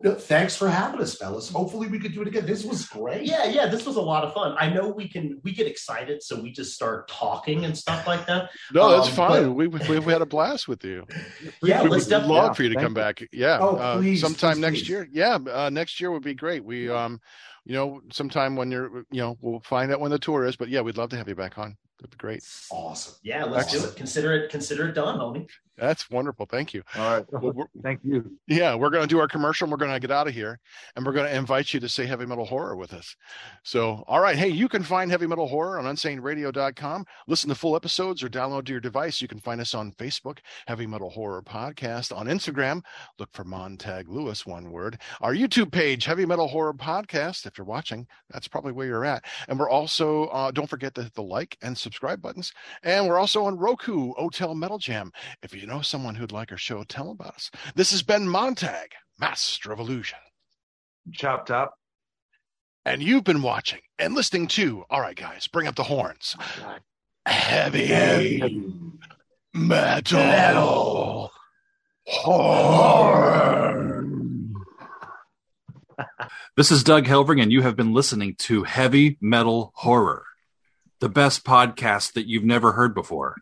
No, Thanks for having us, fellas. Hopefully we could do it again. This was great. Yeah, yeah, this was a lot of fun. I know we can we get excited, so we just start talking and stuff like that. No, that's Um, fine. but- we we we had a blast with you. Yeah, we let's would definitely love yeah, for you to come you. back. Yeah, Oh, uh, please, sometime please, next please. year. Yeah, uh, next year would be great. We um, you know, sometime when you're, you know, we'll find out when the tour is. But yeah, we'd love to have you back on. That'd be great. Awesome. Yeah, let's do it. Consider it consider it done, homie. That's wonderful. Thank you. All right. Well, Thank you. yeah, we're going to do our commercial and we're going to get out of here and we're going to invite you to say heavy metal horror with us. So, all right. Hey, you can find heavy metal horror on unsaneradio.com. Listen to full episodes or download to your device. You can find us on Facebook, Heavy Metal Horror Podcast. On Instagram, look for Montag Lewis, one word. Our YouTube page, Heavy Metal Horror Podcast. If you're watching, that's probably where you're at. And we're also, uh, don't forget to hit the like and subscribe buttons. And we're also on Roku, Hotel Metal Jam. If you know someone who'd like our show, tell them about us. This has been Montag, Master of Illusion. Chop top. And you've been watching and listening to, all right, guys, bring up the horns. Oh, Heavy, metal, horror. This is Doug Helvering, and you have been listening to Heavy Metal Horror, the best podcast that you've never heard before.